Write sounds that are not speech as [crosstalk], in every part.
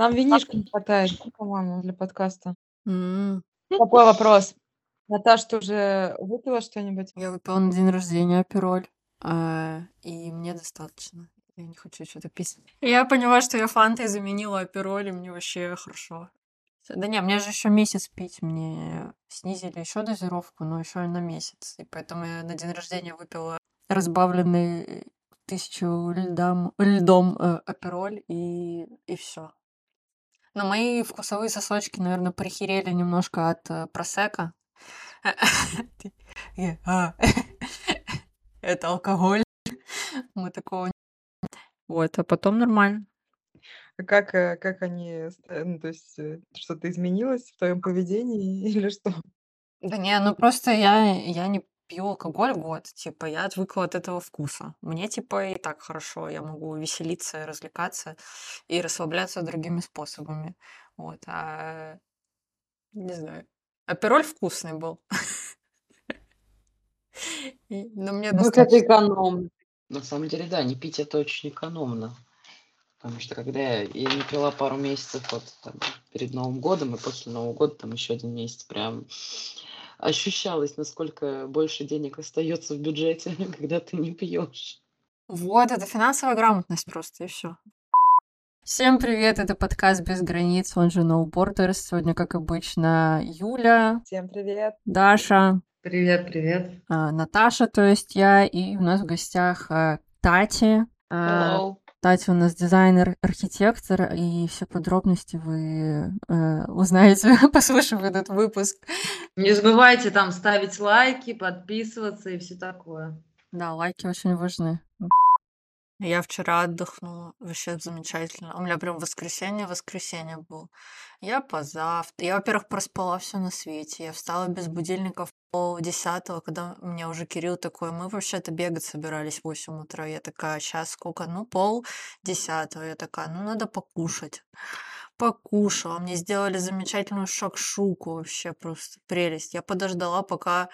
Нам винишка не хватает, по-моему, для подкаста. М. Такой вопрос. Наташ, ты уже выпила что-нибудь? Я выпила на день рождения апероль, а, и мне достаточно. Я не хочу что-то пить. Я поняла, что я фантой заменила апероль, и мне вообще хорошо. Да не, мне же еще месяц пить, мне снизили еще дозировку, но еще на месяц. И поэтому я на день рождения выпила разбавленный тысячу льдом, льдом э, апероль, и, и все. Но мои вкусовые сосочки, наверное, прихерели немножко от э, просека. А, [laughs] Это алкоголь. Мы такого не... Вот, а потом нормально. А как, э, как они, э, ну, то есть что-то изменилось в твоем поведении [laughs] или что? Да не, ну просто я, я не пью алкоголь год, типа, я отвыкла от этого вкуса. Мне, типа, и так хорошо, я могу веселиться, развлекаться и расслабляться другими способами. Вот, а не знаю. Апероль вкусный был. [laughs] Но мне Ну, это достаточно. экономно. На самом деле, да, не пить это очень экономно. Потому что когда я, я не пила пару месяцев вот там, перед Новым годом, и после Нового года там еще один месяц прям ощущалось, насколько больше денег остается в бюджете, [laughs] когда ты не пьешь. Вот, это финансовая грамотность просто, и все. Всем привет, это подкаст «Без границ», он же No Borders. Сегодня, как обычно, Юля, Всем привет. Даша, Привет, привет. а, Наташа, то есть я, и у нас в гостях а, Тати. А, Hello. Кстати, у нас дизайнер, архитектор, и все подробности вы э, узнаете, [laughs] послушав этот выпуск. Не забывайте там ставить лайки, подписываться и все такое. Да, лайки очень важны. Я вчера отдохнула, вообще замечательно. У меня прям воскресенье, воскресенье было. Я позавтра. Я, во-первых, проспала все на свете. Я встала без будильников 10 когда меня уже Кирилл такой, мы вообще-то бегать собирались в 8 утра. Я такая, сейчас сколько? Ну, пол десятого. Я такая, ну, надо покушать. Покушала. Мне сделали замечательную шакшуку вообще, просто прелесть. Я подождала, пока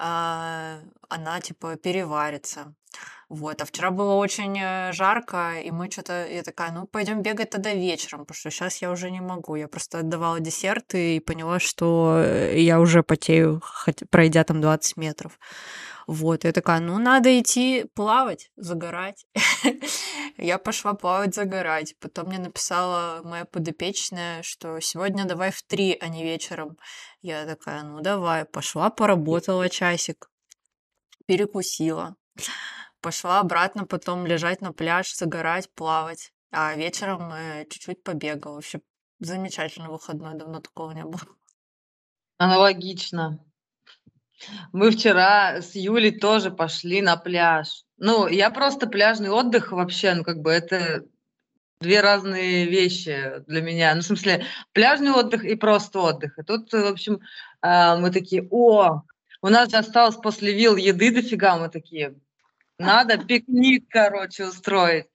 а, она, типа, переварится. Вот, а вчера было очень э, жарко, и мы что-то, я такая, ну, пойдем бегать тогда вечером, потому что сейчас я уже не могу. Я просто отдавала десерты и поняла, что э, я уже потею, хотя- пройдя там 20 метров. Вот, я такая, ну, надо идти плавать, загорать. [laughs] Я пошла плавать, загорать. Потом мне написала моя подопечная, что сегодня давай в три, а не вечером. Я такая, ну, давай. Пошла, поработала часик, перекусила. Пошла обратно потом лежать на пляж, загорать, плавать. А вечером э, чуть-чуть побегала. Вообще замечательный выходной, давно такого не было. Аналогично. Мы вчера с Юлей тоже пошли на пляж. Ну, я просто пляжный отдых вообще, ну, как бы это две разные вещи для меня. Ну, в смысле, пляжный отдых и просто отдых. И тут, в общем, а, мы такие, о, у нас же осталось после вил еды дофига, мы такие, надо пикник, короче, устроить.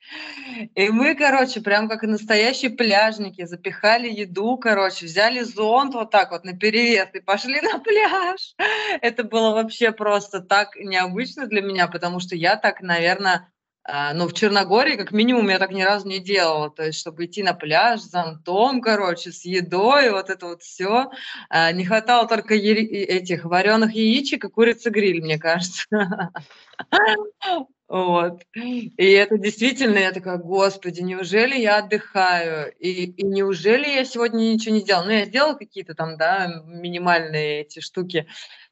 И мы, короче, прям как настоящие пляжники, запихали еду, короче, взяли зонт вот так вот на перевес и пошли на пляж. Это было вообще просто так необычно для меня, потому что я так, наверное, а, ну, в Черногории, как минимум, я так ни разу не делала. То есть, чтобы идти на пляж с зонтом, короче, с едой, вот это вот все. Не хватало только этих вареных яичек и курицы гриль, мне кажется. [laughs] Вот. И это действительно, я такая, господи, неужели я отдыхаю? И, и неужели я сегодня ничего не сделала? Ну, я сделала какие-то там, да, минимальные эти штуки.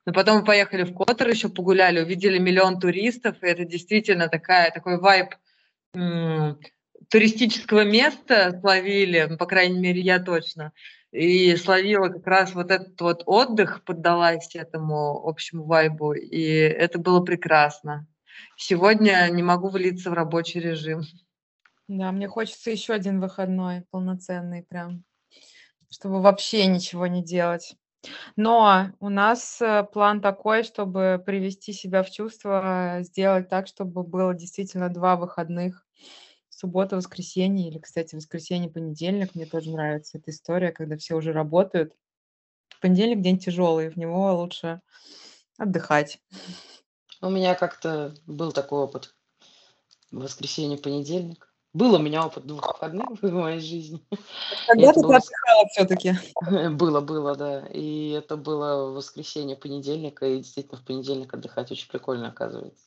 Но потом мы поехали в Котор, еще погуляли, увидели миллион туристов, и это действительно такая, такой вайб м, туристического места словили, ну, по крайней мере, я точно. И словила как раз вот этот вот отдых, поддалась этому общему вайбу, и это было прекрасно. Сегодня не могу влиться в рабочий режим. Да, мне хочется еще один выходной полноценный прям, чтобы вообще ничего не делать. Но у нас э, план такой, чтобы привести себя в чувство, э, сделать так, чтобы было действительно два выходных. Суббота, воскресенье или, кстати, воскресенье, понедельник. Мне тоже нравится эта история, когда все уже работают. Понедельник день тяжелый, в него лучше отдыхать. У меня как-то был такой опыт. Воскресенье, понедельник. Был у меня опыт двух выходных [laughs] в моей жизни. Когда Это ты было, отдыхала все-таки? [laughs] было, было, да. И это было воскресенье, понедельник, и действительно в понедельник отдыхать очень прикольно, оказывается.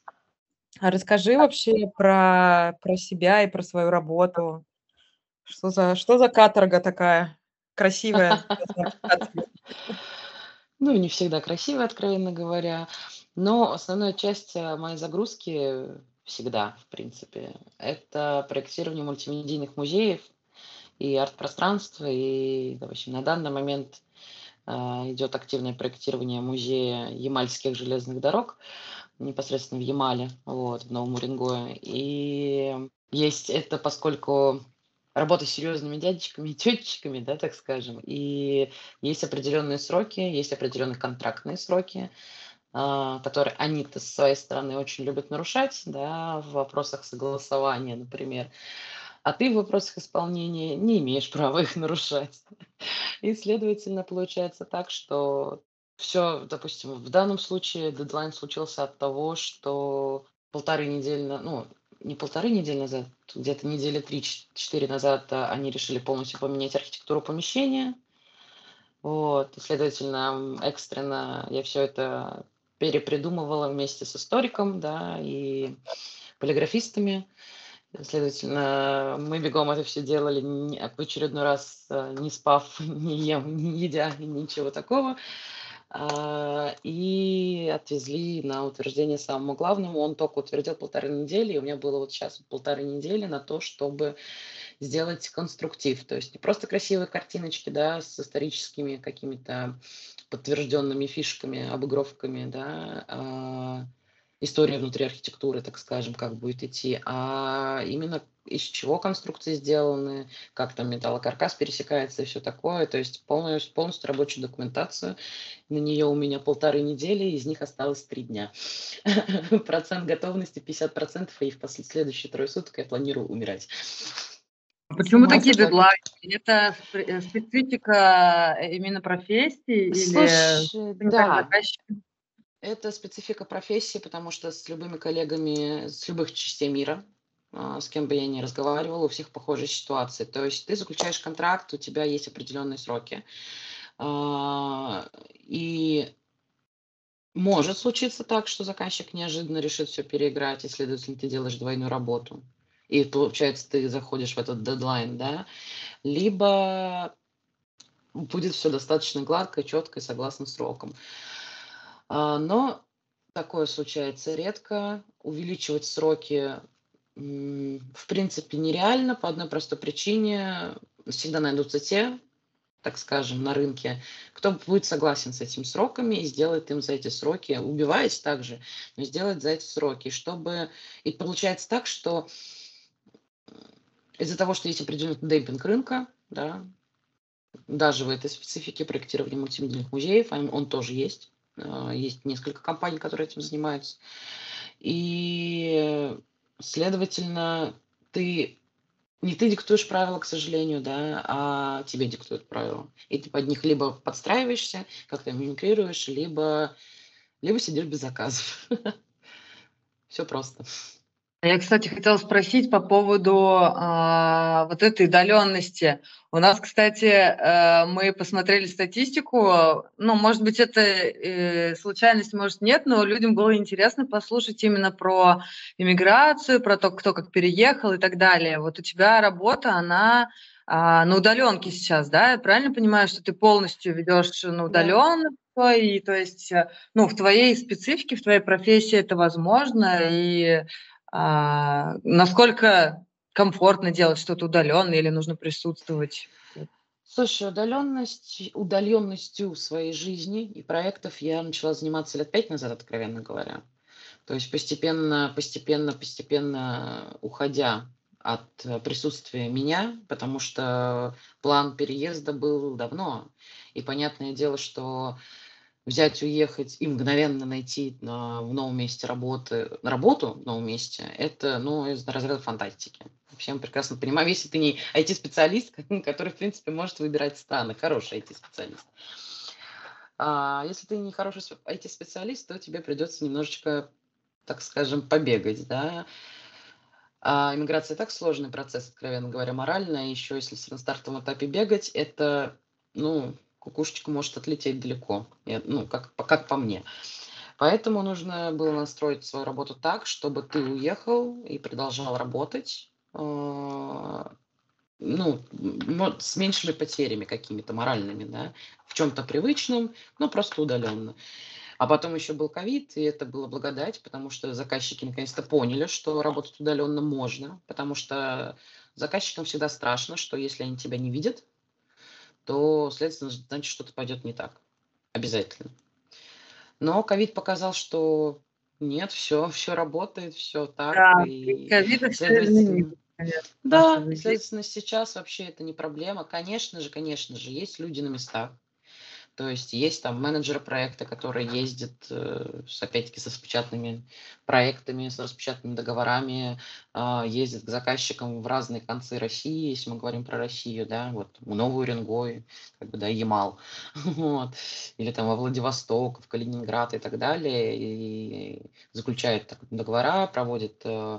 А расскажи вообще про, про себя и про свою работу. Что за, что за каторга такая красивая? [laughs] Ну, не всегда красиво, откровенно говоря. Но основная часть э, моей загрузки всегда, в принципе, это проектирование мультимедийных музеев и арт-пространства. И, в общем, на данный момент э, идет активное проектирование музея Ямальских железных дорог непосредственно в Ямале, вот, в Новом Уренгое. И есть это, поскольку работа с серьезными дядечками и тетечками, да, так скажем, и есть определенные сроки, есть определенные контрактные сроки, а, которые они-то со своей стороны очень любят нарушать, да, в вопросах согласования, например, а ты в вопросах исполнения не имеешь [laughs] права их нарушать. И, следовательно, получается так, что все, допустим, в данном случае дедлайн случился от того, что полторы недели, ну, не полторы недели назад, где-то недели три-четыре назад а, они решили полностью поменять архитектуру помещения. Вот, следовательно, экстренно я все это перепридумывала вместе с историком, да, и полиграфистами. Следовательно, мы бегом это все делали в очередной раз, а, не спав, [laughs] не ем, не едя, ничего такого. А, и отвезли на утверждение самому главному. Он только утвердил полторы недели, и у меня было вот сейчас полторы недели на то, чтобы сделать конструктив. То есть не просто красивые картиночки, да, с историческими какими-то подтвержденными фишками, обыгровками, да, а, история внутри архитектуры, так скажем, как будет идти, а именно из чего конструкции сделаны, как там металлокаркас пересекается и все такое. То есть полностью, полностью рабочую документацию. На нее у меня полторы недели, из них осталось три дня. [laughs] Процент готовности 50%, и в следующие трое суток я планирую умирать. Почему такие дедлайны? Это э, специфика э, именно профессии? Слушай, или да. Это специфика профессии, потому что с любыми коллегами с любых частей мира, а, с кем бы я ни разговаривала, у всех похожие ситуации. То есть ты заключаешь контракт, у тебя есть определенные сроки. А, и может случиться так, что заказчик неожиданно решит все переиграть, и, следовательно, ты делаешь двойную работу. И получается, ты заходишь в этот дедлайн, да. Либо будет все достаточно гладко, четко и согласно срокам. А, но такое случается редко. Увеличивать сроки, в принципе, нереально по одной простой причине. Всегда найдутся те, так скажем, на рынке, кто будет согласен с этими сроками и сделает им за эти сроки, убиваясь также, но сделать за эти сроки, чтобы... И получается так, что из-за того, что есть определенный демпинг рынка, да, даже в этой специфике проектирования мультимедийных музеев, он тоже есть, а, есть несколько компаний, которые этим занимаются. И, следовательно, ты не ты диктуешь правила, к сожалению, да, а тебе диктуют правила. И ты под них либо подстраиваешься, как-то мимикрируешь, либо, либо сидишь без заказов. [laughs] Все просто. Я, кстати, хотела спросить по поводу а, вот этой удаленности. У нас, кстати, э, мы посмотрели статистику. Ну, может быть, это э, случайность, может, нет, но людям было интересно послушать именно про иммиграцию, про то, кто как переехал и так далее. Вот у тебя работа, она а, на удаленке сейчас, да? Я правильно понимаю, что ты полностью ведешь на удаленно? Да. И то есть, э, ну, в твоей специфике, в твоей профессии это возможно, и а, насколько комфортно делать что-то удаленно или нужно присутствовать? Слушай, удаленность, удаленностью своей жизни и проектов я начала заниматься лет пять назад, откровенно говоря. То есть постепенно, постепенно, постепенно уходя от присутствия меня, потому что план переезда был давно. И понятное дело, что взять, уехать и мгновенно найти на, в новом месте работы, работу в новом месте, это, ну, из разряда фантастики. Всем прекрасно понимаю, если ты не IT-специалист, [laughs] который, в принципе, может выбирать станы, хороший IT-специалист. А если ты не хороший IT-специалист, то тебе придется немножечко, так скажем, побегать, да. А иммиграция так сложный процесс, откровенно говоря, морально. Еще если на стартовом этапе бегать, это, ну, кукушечка может отлететь далеко. Ну, как, как по мне. Поэтому нужно было настроить свою работу так, чтобы ты уехал и продолжал работать, а, ну, с меньшими потерями какими-то моральными, да, в чем-то привычном, но просто удаленно. А потом еще был ковид, и это было благодать, потому что заказчики наконец-то поняли, что работать удаленно можно, потому что заказчикам всегда страшно, что если они тебя не видят, то, следственно, значит, что-то пойдет не так. Обязательно. Но ковид показал, что нет, все, все работает, все так. Да, и, следовательно, да, следственно, сейчас вообще это не проблема. Конечно же, конечно же, есть люди на местах, то есть есть там менеджеры проекта, которые ездят, э, с, опять-таки, со распечатанными проектами, с распечатанными договорами, э, ездят к заказчикам в разные концы России, если мы говорим про Россию, да, вот в Новую Уренгой, как бы, да, Ямал, [laughs] вот, или там во Владивосток, в Калининград и так далее, и заключают так, договора, проводят э,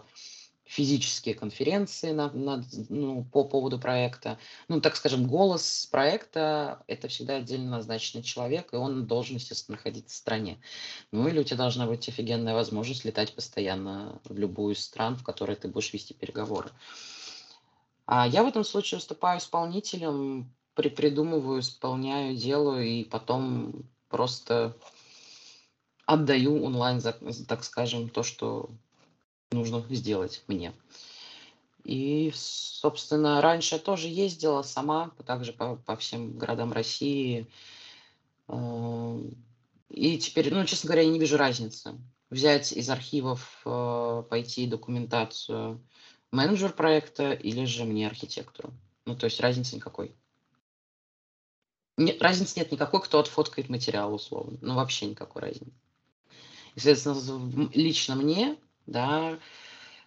физические конференции на, на, ну, по поводу проекта. Ну, так скажем, голос проекта – это всегда отдельно назначенный человек, и он должен, естественно, находиться в стране. Ну, или у тебя должна быть офигенная возможность летать постоянно в любую из стран, в которой ты будешь вести переговоры. А я в этом случае выступаю исполнителем, при придумываю, исполняю, делаю, и потом просто отдаю онлайн, так скажем, то, что нужно сделать мне. И, собственно, раньше тоже ездила сама, также по, по всем городам России. Эм, и теперь, ну, честно говоря, я не вижу разницы. Взять из архивов, э, пойти документацию менеджер проекта или же мне архитектору. Ну, то есть разницы никакой. Нет, разницы нет никакой, кто отфоткает материал условно. Ну, вообще никакой разницы. И, соответственно, лично мне да,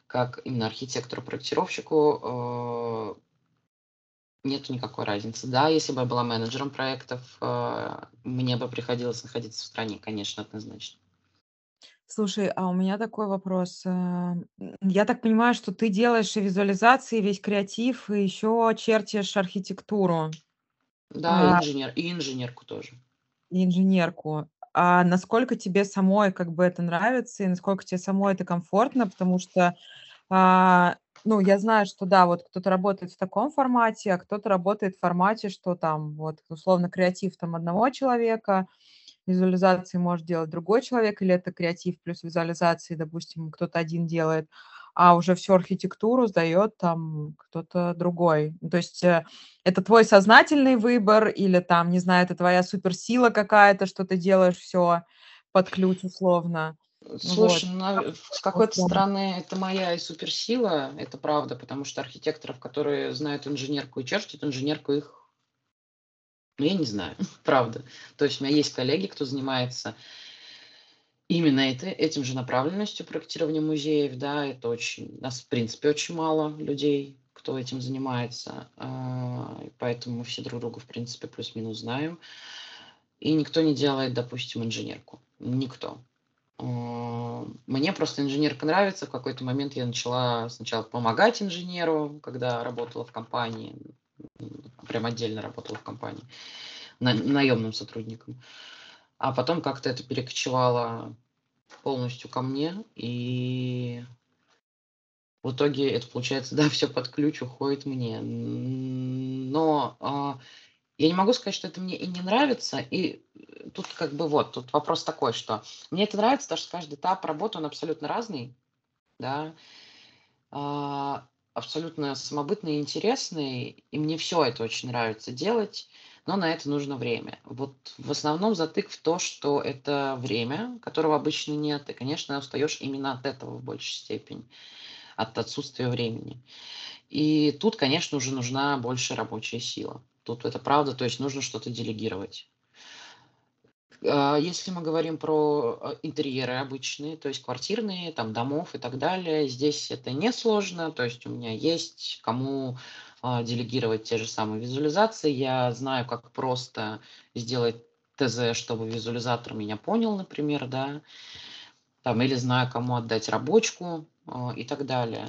как именно архитектору-проектировщику э, нет никакой разницы. Да, если бы я была менеджером проектов, э, мне бы приходилось находиться в стране, конечно, однозначно. Слушай, а у меня такой вопрос. Э, я так понимаю, что ты делаешь и визуализации, весь креатив, и еще чертишь архитектуру. Да, а... инженер, и инженерку тоже. И инженерку а насколько тебе самой как бы это нравится и насколько тебе самой это комфортно, потому что, а, ну, я знаю, что да, вот кто-то работает в таком формате, а кто-то работает в формате, что там вот условно креатив там одного человека, визуализации может делать другой человек, или это креатив плюс визуализации, допустим, кто-то один делает а уже всю архитектуру сдает там кто-то другой. То есть э, это твой сознательный выбор или там, не знаю, это твоя суперсила какая-то, что ты делаешь все под ключ условно. Слушай, вот. на, с какой-то стороны это моя и суперсила, это правда, потому что архитекторов, которые знают инженерку и чертят инженерку, их, ну, я не знаю, [laughs] правда. То есть у меня есть коллеги, кто занимается Именно это, этим же направленностью проектирования музеев, да, это очень, нас, в принципе, очень мало людей, кто этим занимается, а, поэтому все друг друга, в принципе, плюс-минус знаем. И никто не делает, допустим, инженерку. Никто. А, мне просто инженерка нравится. В какой-то момент я начала сначала помогать инженеру, когда работала в компании, прям отдельно работала в компании, на, наемным сотрудником. А потом как-то это перекочевало полностью ко мне, и в итоге это получается, [laughs] да, все под ключ уходит мне. Но а, я не могу сказать, что это мне и не нравится, и тут как бы вот, тут вопрос такой, что мне это нравится, потому что каждый этап работы, он абсолютно разный, да, а, абсолютно самобытный и интересный, и мне все это очень нравится делать но на это нужно время. Вот в основном затык в то, что это время, которого обычно нет, и, конечно, устаешь именно от этого в большей степени, от отсутствия времени. И тут, конечно, уже нужна больше рабочая сила. Тут это правда, то есть нужно что-то делегировать. А, если мы говорим про э, интерьеры обычные, то есть квартирные, там домов и так далее, здесь это не сложно, то есть у меня есть кому делегировать те же самые визуализации. Я знаю, как просто сделать ТЗ, чтобы визуализатор меня понял, например, да, там, или знаю, кому отдать рабочку а, и так далее.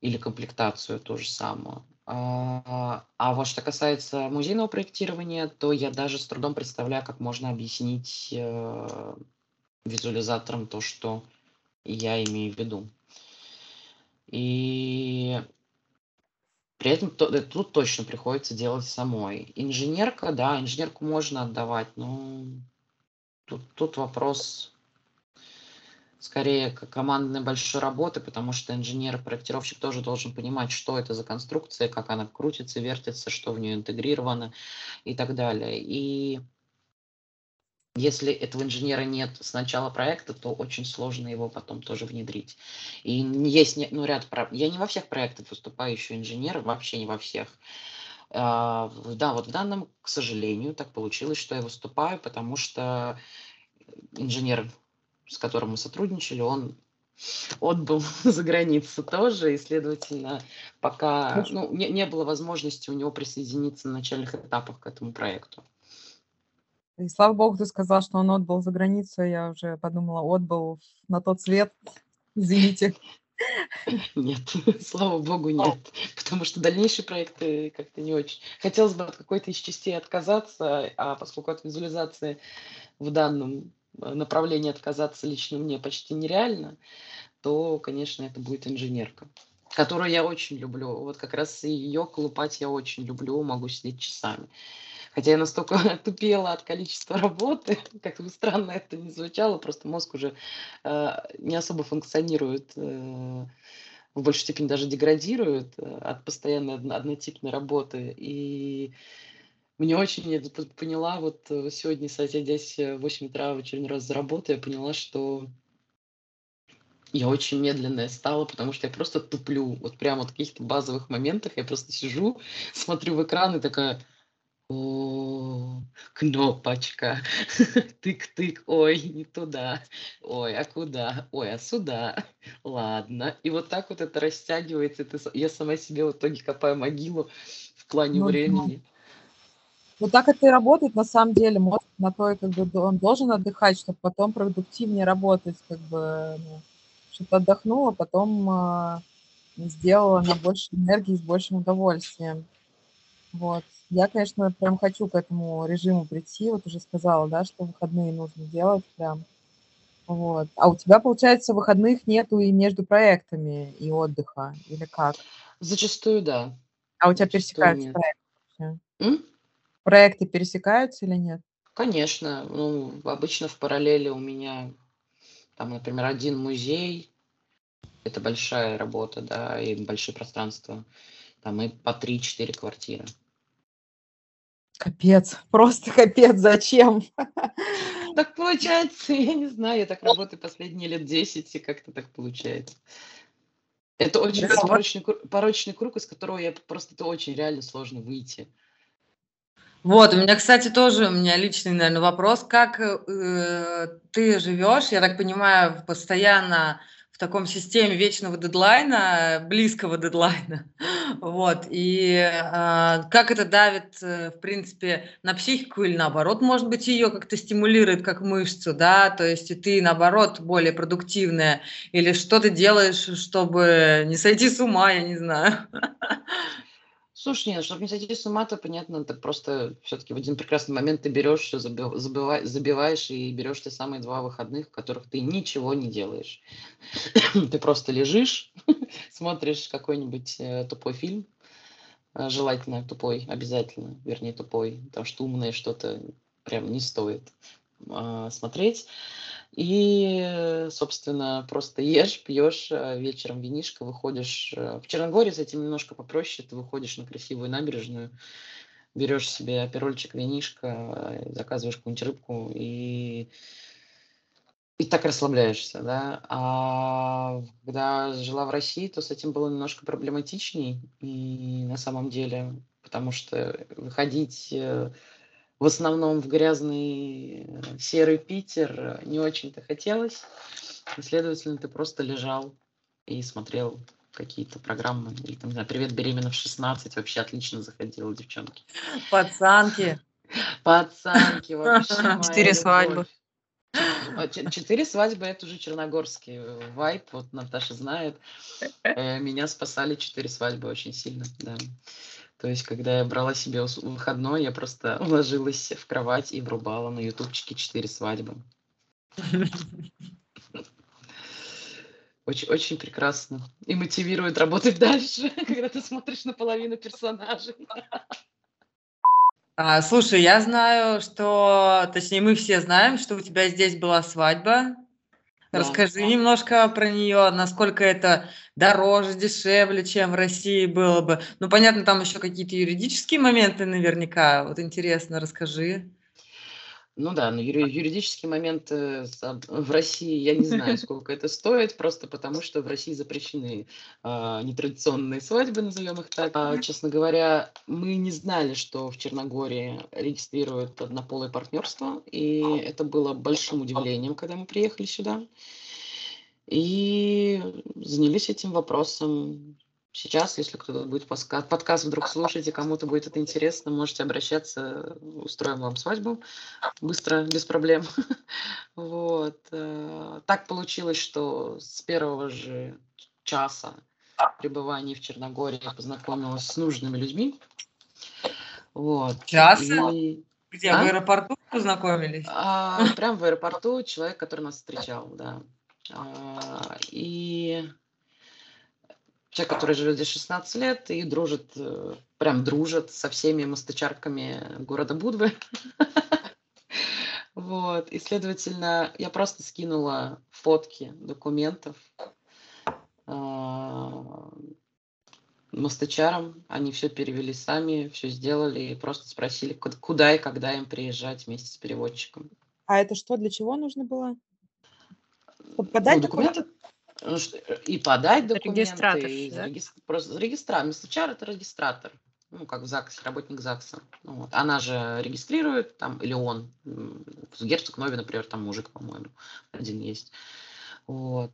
или комплектацию ту же самую. А, а вот что касается музейного проектирования, то я даже с трудом представляю, как можно объяснить э, визуализаторам то, что я имею в виду. И при этом то, э, тут точно приходится делать самой. Инженерка, да, инженерку можно отдавать, но тут, тут вопрос скорее командной большой работы, потому что инженер-проектировщик тоже должен понимать, что это за конструкция, как она крутится, вертится, что в нее интегрировано и так далее. И если этого инженера нет с начала проекта, то очень сложно его потом тоже внедрить. И есть ну, ряд... Я не во всех проектах выступаю еще инженер, вообще не во всех. А, да, вот в данном, к сожалению, так получилось, что я выступаю, потому что инженер с которым мы сотрудничали, он отбыл [laughs] за границу тоже, и, следовательно, пока ну, не, не было возможности у него присоединиться на начальных этапах к этому проекту. И слава богу, ты сказал, что он отбыл за границу, я уже подумала, отбыл на тот свет, извините. Нет, [laughs] слава богу, нет. Потому что дальнейшие проекты как-то не очень. Хотелось бы от какой-то из частей отказаться, а поскольку от визуализации в данном Э, направлении отказаться лично мне почти нереально, то, конечно, это будет инженерка, которую я очень люблю. Вот как раз ее колупать я очень люблю, могу сидеть часами. Хотя я настолько [laughs] тупела от количества работы, [laughs] как бы странно это не звучало, просто мозг уже э, не особо функционирует, э, в большей степени даже деградирует э, от постоянной однотипной работы. И мне очень, я поняла, вот э, сегодня, садясь в 8 утра в очередной раз за работу, я поняла, что я очень медленная стала, потому что я просто туплю. Вот прямо в каких-то базовых моментах я просто сижу, [laughs] смотрю в экран и такая, о, кнопочка, [laughs] тык-тык, ой, не туда, ой, а куда, ой, а сюда, ладно. И вот так вот это растягивается, я сама себе в итоге копаю могилу в плане ну, времени. Да. Вот так это и работает на самом деле. Мозг на то и как бы он должен отдыхать, чтобы потом продуктивнее работать, как бы, ну, чтобы отдохнула, потом э, сделала на больше энергии с большим удовольствием. Вот. Я, конечно, прям хочу к этому режиму прийти. Вот уже сказала, да, что выходные нужно делать прям. Вот. А у тебя, получается, выходных нету и между проектами, и отдыха, или как? Зачастую, да. А у тебя Зачастую пересекаются нет. проекты? М? Проекты пересекаются или нет? Конечно, ну, обычно в параллели у меня там, например, один музей, это большая работа, да, и большие пространства, там и по 3-4 квартиры. Капец, просто капец, зачем? Так получается, я не знаю, я так работаю последние лет 10, и как-то так получается. Это очень порочный, порочный круг, из которого я просто это очень реально сложно выйти. Вот, у меня, кстати, тоже у меня личный, наверное, вопрос. Как э, ты живешь, я так понимаю, постоянно в таком системе вечного дедлайна, близкого дедлайна, [laughs] вот, и э, как это давит, э, в принципе, на психику или наоборот, может быть, ее как-то стимулирует, как мышцу, да, то есть и ты, наоборот, более продуктивная, или что ты делаешь, чтобы не сойти с ума, я не знаю. [laughs] Слушай, нет, чтобы не сойти с ума, то понятно, ты просто все-таки в один прекрасный момент ты берешь, забиваешь, забиваешь и берешь те самые два выходных, в которых ты ничего не делаешь. [coughs] ты просто лежишь, [laughs] смотришь какой-нибудь э, тупой фильм, э, желательно тупой, обязательно, вернее тупой, потому что умное что-то прям не стоит э, смотреть. И, собственно, просто [laughs] ешь, пьешь, э, вечером винишко, выходишь. Э, в Черногории с этим немножко попроще. Ты выходишь на красивую набережную, берешь себе оперольчик, винишко, э, заказываешь какую-нибудь рыбку и и так расслабляешься, да. А когда жила в России, то с этим было немножко проблематичней. И на самом деле, потому что выходить в основном в грязный э, серый Питер не очень-то хотелось. И, следовательно, ты просто лежал и смотрел какие-то программы. Или там, не знаю, «Привет, беременна в 16» вообще отлично заходила, девчонки. Пацанки. [laughs] Пацанки вообще. [laughs] Четыре свадьбы. а четыре свадьбы это уже черногорский э, вайп, вот Наташа знает. [laughs] Э, меня спасали четыре свадьбы очень сильно, да. То есть, когда я брала себе выходной, я просто [laughs] ложилась в кровать и врубала на ютубчике четыре свадьбы. Очень, очень прекрасно. И мотивирует работать [laughs] дальше, когда ты смотришь на половину персонажей. А, слушай, я знаю, что, точнее, мы все знаем, что у тебя здесь была свадьба. Да. Расскажи немножко про нее, насколько это дороже, дешевле, чем в России было бы. Ну, понятно, там еще какие-то юридические моменты наверняка. Вот интересно, расскажи. Ну да, но юри- юридический момент э, [laughs] в России, я не знаю, [laughs] сколько это стоит, просто потому что в России запрещены а, нетрадиционные свадьбы, назовем их так. А, честно говоря, мы не знали, что в Черногории регистрируют однополое партнерство, и это было большим удивлением, когда мы приехали сюда. И занялись этим вопросом Сейчас, если кто-то будет подкаст вдруг слушать, и кому-то будет это интересно, можете обращаться, устроим вам свадьбу быстро, без проблем. [laughs] Вот. Э, так получилось, что с первого же часа пребывания в Черногории я познакомилась с нужными людьми. Вот. Часа? И... Где, а? в аэропорту познакомились? А, прям в аэропорту человек, который нас встречал, да. А, и человек, который живет здесь 16 лет и дружит, э, прям дружит со всеми мосточарками города Будвы. [laughs] Вот, и, следовательно, я просто скинула фотки документов а, мосточарам, они все перевели сами, все сделали и просто спросили, куда и когда им приезжать вместе с переводчиком. А это что, для чего нужно было? Подать ну, документы? Ну, э, и подать документы, Регистратор, и да? просто регистратор. Мессачар – это регистратор, ну, как в ЗАГСе, работник ЗАГСа. Ну, вот. Она же регистрирует, там, или он, Герцог Нови, например, там мужик, по-моему, один есть. Вот.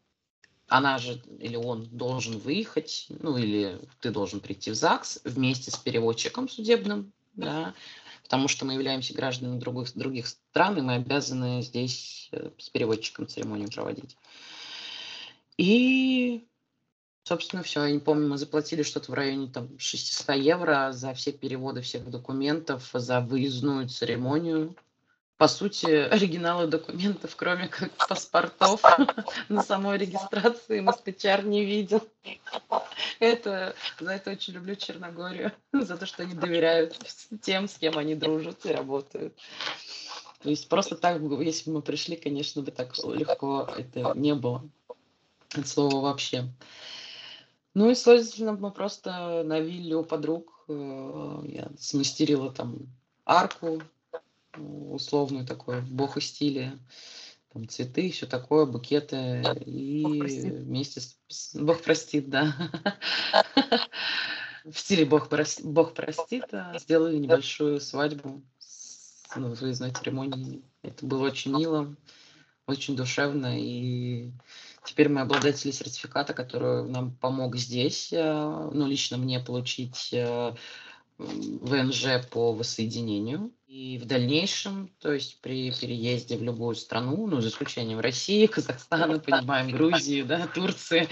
Она же, или он должен выехать, ну, или ты должен прийти в ЗАГС вместе с переводчиком судебным, да, потому что мы являемся гражданами других, других стран, и мы обязаны здесь э, с переводчиком церемонию проводить. И, собственно, все. Я не помню, мы заплатили что-то в районе там 600 евро за все переводы всех документов, за выездную церемонию. По сути, [laughs] оригиналы документов, кроме как паспортов, [laughs] на самой регистрации Москвичар не видел. [laughs] Это, за это очень люблю Черногорию, за то, что они доверяют тем, с кем они дружат и работают. То есть просто так, если бы мы пришли, конечно бы так легко это не было от слова вообще. Ну и, следовательно, мы просто на вилле у подруг э, я смастерила там арку, условную такой, в бохо стиле, там цветы, все такое, букеты, и вместе с... Бог простит, да. [laughs] В стиле Бог, простит, Бог простит, сделали небольшую свадьбу с ну, выездной церемонией. Это было очень мило, очень душевно, и Теперь мы обладатели сертификата, который нам помог здесь, э, ну, лично мне получить э, ВНЖ по воссоединению. И в дальнейшем, то есть при переезде в любую страну, ну, за исключением России, [laughs] Казахстана, понимаем, Грузии, да, Турции,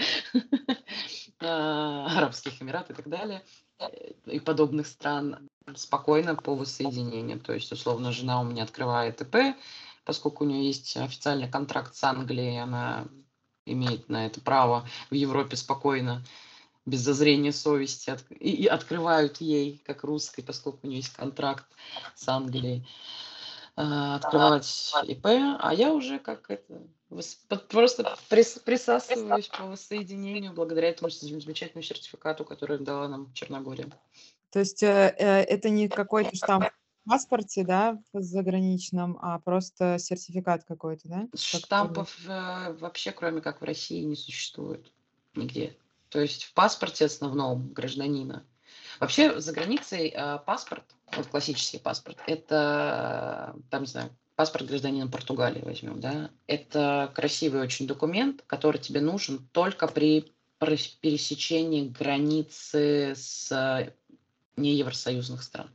а, [laughs] Арабских Эмиратов и так далее, э, и подобных стран, спокойно по воссоединению. То есть, условно, жена у меня открывает ИП, поскольку у нее есть официальный контракт с Англией, она имеет на это право в Европе спокойно, без зазрения совести, от, и, и открывают ей, как русской, поскольку у нее есть контракт с Англией, э, открывать ИП, а я уже как это просто прис, присасываюсь по воссоединению благодаря этому замечательному сертификату, который дала нам Черногория. То есть э, э, это не какой-то штамп паспорте, да, в заграничном, а просто сертификат какой-то, да? Штампов э, вообще, кроме как в России, не существует нигде. То есть в паспорте основном гражданина. Вообще за границей э, паспорт, вот классический паспорт, это, там, не знаю, паспорт гражданина Португалии возьмем, да, это красивый очень документ, который тебе нужен только при пересечении границы с неевросоюзных стран.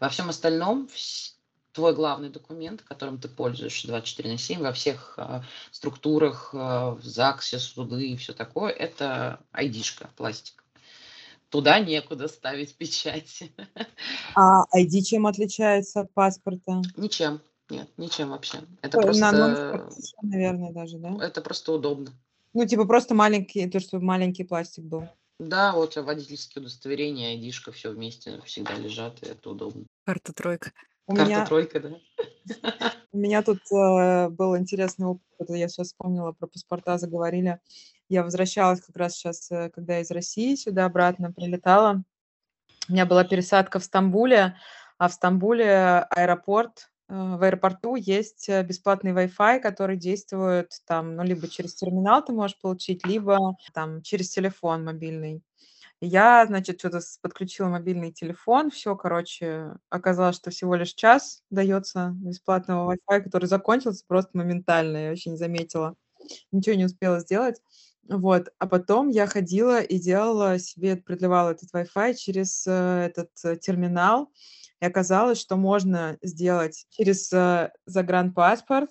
Во всем остальном твой главный документ, которым ты пользуешься 24 на 7 во всех э, структурах, э, в ЗАГСе, суды и все такое, это айдишка, пластик. Туда некуда ставить печать. А ID чем отличается от паспорта? Ничем. Нет, ничем вообще. Это Ой, просто, наверное, даже, да? это просто удобно. Ну, типа просто маленький, то, что маленький пластик был. Да, вот водительские удостоверения, айдишка, все вместе всегда лежат, и это удобно. Карта тройка. У Карта меня, тройка, да? [laughs] у меня тут э, был интересный опыт, я сейчас вспомнила, про паспорта заговорили. Я возвращалась как раз сейчас, э, когда из России сюда обратно прилетала. У меня была пересадка в Стамбуле, а в Стамбуле аэропорт, в аэропорту есть э, бесплатный Wi-Fi, который действует там, ну, либо через терминал ты можешь получить, либо там через телефон мобильный. Я, значит, что-то подключила мобильный телефон, все, короче, оказалось, что всего лишь час дается бесплатного Wi-Fi, который закончился просто моментально, я вообще не заметила, ничего не успела сделать. Вот, а потом я ходила и делала себе, продлевала этот Wi-Fi через э, этот э, терминал, и оказалось, что можно сделать через э, загранпаспорт,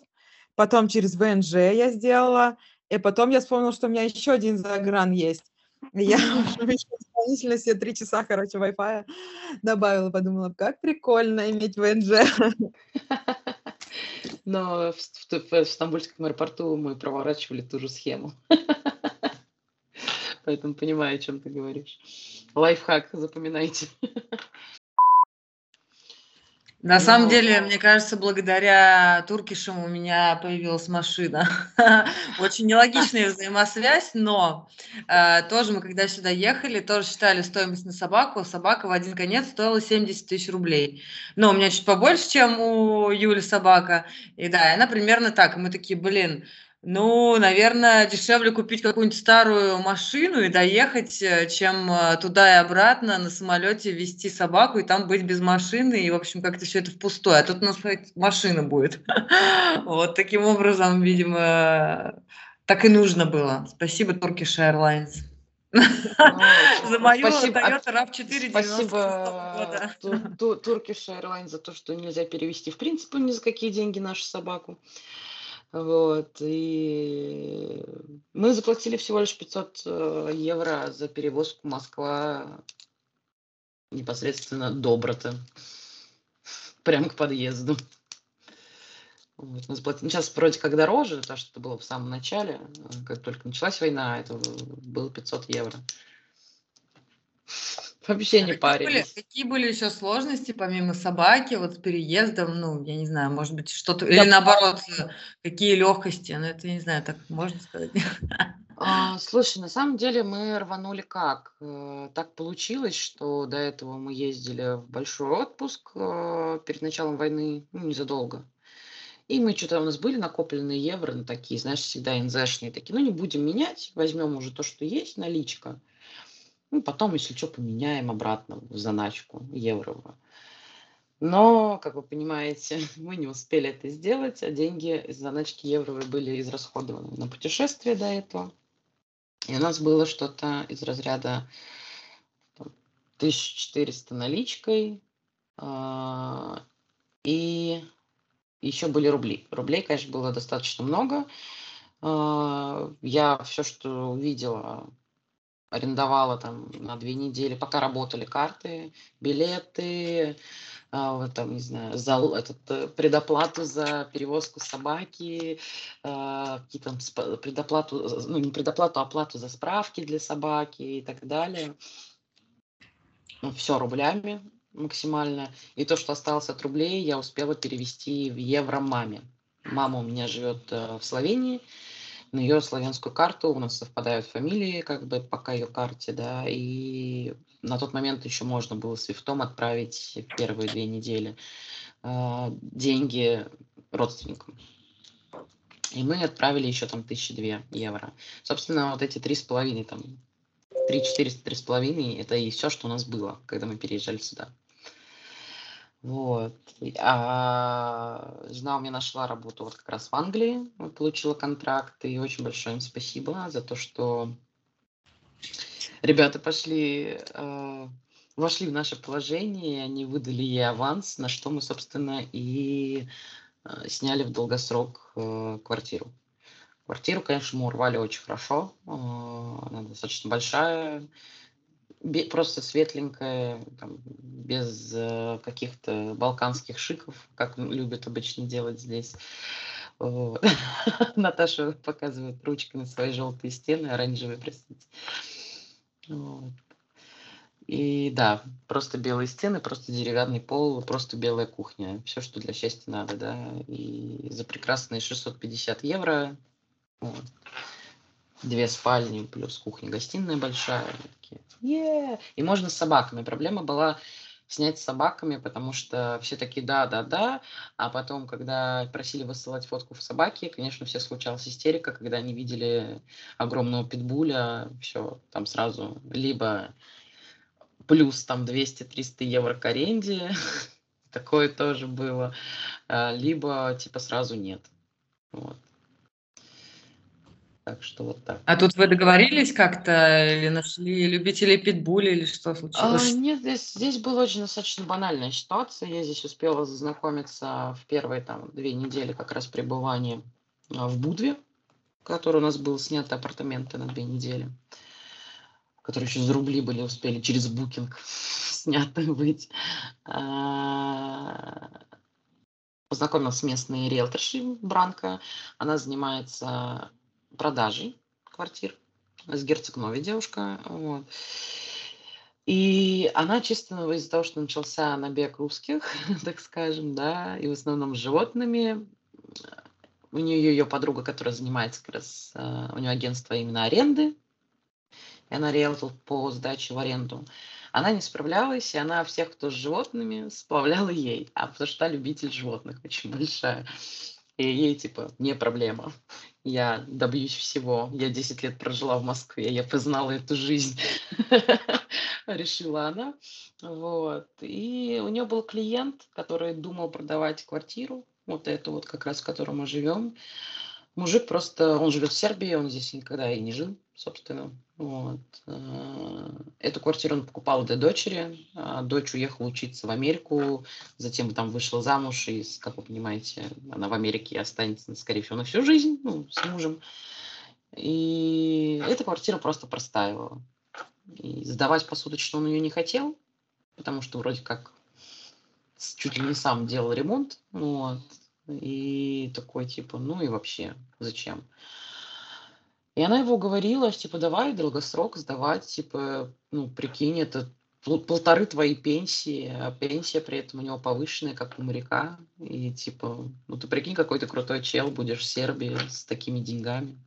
потом через ВНЖ я сделала, и потом я вспомнила, что у меня еще один загран есть. Я дополнительно себе три часа, короче, Wi-Fi добавила, подумала, как прикольно иметь ВНЖ. [laughs] Но в, в- в Стамбульском аэропорту мы проворачивали ту же схему. [laughs] Поэтому понимаю, о чем ты говоришь. Лайфхак, запоминайте. [laughs] На самом Ну, деле, мне кажется, благодаря туркишам у меня появилась машина. [laughs] Очень нелогичная взаимосвязь, но э, тоже мы, когда сюда ехали, тоже считали стоимость на собаку. Собака в один конец стоила 70 тысяч рублей. Но у меня чуть побольше, чем у Юли собака. И да, и она примерно так. И мы такие, блин, ну, наверное, дешевле купить какую-нибудь старую машину и доехать, э, чем э, туда и обратно на самолете везти собаку и там быть без машины, и, в общем, как-то все это впустую. А тут у нас машина будет. [laughs] Вот таким образом, видимо, так и нужно было. Спасибо Turkish Airlines. Ну, За мою а- Toyota RAV4 96 Спасибо Ту- Turkish Airlines за то, что нельзя перевести в принципе ни за какие деньги нашу собаку. Вот, и мы заплатили всего лишь 500 э, евро за перевозку Москва непосредственно до Брата, [laughs] прямо к подъезду. Вот, мы заплатили. Сейчас вроде как дороже, то, что это было в самом начале, как только началась война, это было 500 евро. Вообще не А Какие были, парились. какие были еще сложности, помимо собаки, вот с переездом, ну, я не знаю, может быть, что-то, или наоборот, э, какие легкости, ну, это, я не знаю, так можно сказать. А, слушай, на самом деле мы рванули как? Э, Так получилось, что до этого мы ездили в большой отпуск э, перед началом войны, ну, незадолго. И мы что-то у нас были накопленные евро на такие, знаешь, всегда НЗшные такие. Ну, не будем менять, возьмем уже то, что есть, наличка. Ну, потом, если что, поменяем обратно в заначку евро. Но, как вы понимаете, [laughs] мы не успели это сделать, а деньги из заначки евро были израсходованы на путешествие до этого. И у нас было что-то из разряда там, 1400 наличкой. а, И еще были рубли. Рублей, конечно, было достаточно много. А, Я все, что увидела, арендовала там на две недели, пока работали карты, билеты, а, вот там, не знаю, за этот, э, предоплату за перевозку собаки, а, какие там предоплату, з- ну не предоплату, а оплату за справки для собаки и так далее. Ну, все рублями максимально. И то, что осталось от рублей, я успела перевести в евро маме. Мама у меня живет э, в Словении, на ее славянскую карту у нас совпадают фамилии, как бы пока ее карте, да, и на тот момент еще можно было свифтом отправить первые две недели э, деньги родственникам. И мы отправили еще там тысячи две евро. Собственно, вот эти три с половиной, там, три четыреста, три с половиной, это и все, что у нас было, когда мы переезжали сюда. Вот. А жена у меня нашла работу вот как раз в Англии, получила контракт, и очень большое им спасибо за то, что ребята пошли э, вошли в наше положение, они выдали ей аванс, на что мы, собственно, и э, сняли в долгосрок э, квартиру. Квартиру, конечно, мы урвали очень хорошо. э, Она достаточно большая, просто светленькая, там, без э, каких-то балканских шиков, как любят обычно делать здесь. Вот. [laughs] Наташа показывает ручками свои желтые стены, оранжевые, простите. Вот. И да, просто белые стены, просто деревянный пол, просто белая кухня. Все, что для счастья надо, да. И за прекрасные 650 евро вот, две спальни плюс кухня-гостиная большая. «Е!» И можно с собаками. Проблема была снять с собаками, потому что все такие да, да, да, а потом, когда просили высылать фотку в собаке, конечно, все случалась истерика, когда они видели огромного питбуля, все, там сразу либо плюс там 200-300 евро к аренде, [laughs] такое тоже было, а, либо типа сразу нет. Вот. Так что вот так. А тут вы договорились как-то или нашли любителей питбуля или что А, случилось? нет, здесь, здесь была очень достаточно банальная ситуация. Я здесь успела знакомиться в первые там две недели как раз пребывания а, в Будве, который у нас был снят апартаменты на две недели, которые еще за рубли были, успели через букинг [laughs] сняты быть. А, Познакомилась с местной риэлторшей Бранко. Она занимается продажей квартир. С Герцогнове девушка. Вот. И она чисто из-за того, что начался набег русских, [laughs] так скажем, да, и в основном с животными, у нее ее подруга, которая занимается как раз, э, у нее агентство именно аренды, и она риэлтор по сдаче в аренду. Она не справлялась, и она всех, кто с животными, сплавляла ей, а потому что она любитель животных очень большая. И ей, типа, не проблема. Я добьюсь всего. Я 10 лет прожила в Москве, я познала эту жизнь. [laughs] Решила она. Вот. И у нее был клиент, который думал продавать квартиру, вот эту вот как раз, в которой мы живем. Мужик просто, он живет в Сербии, он здесь никогда и не жил, собственно. Вот. э, Эту квартиру он покупал для дочери. а Дочь уехала учиться в Америку, затем там вышла замуж, и, как вы понимаете, она в Америке останется, скорее всего, на всю жизнь, ну, с мужем. И эта квартира просто простаивала. И сдавать посуточно он ее не хотел, потому что вроде как чуть ли не сам делал ремонт. Вот. И такой, типа, ну и вообще, зачем? И она его уговорила, типа, давай долгосрок сдавать, типа, ну, прикинь, это пол- полторы твоей пенсии, а пенсия при этом у него повышенная, как у моряка. И, типа, ну, ты прикинь, какой ты крутой чел будешь в Сербии с такими деньгами.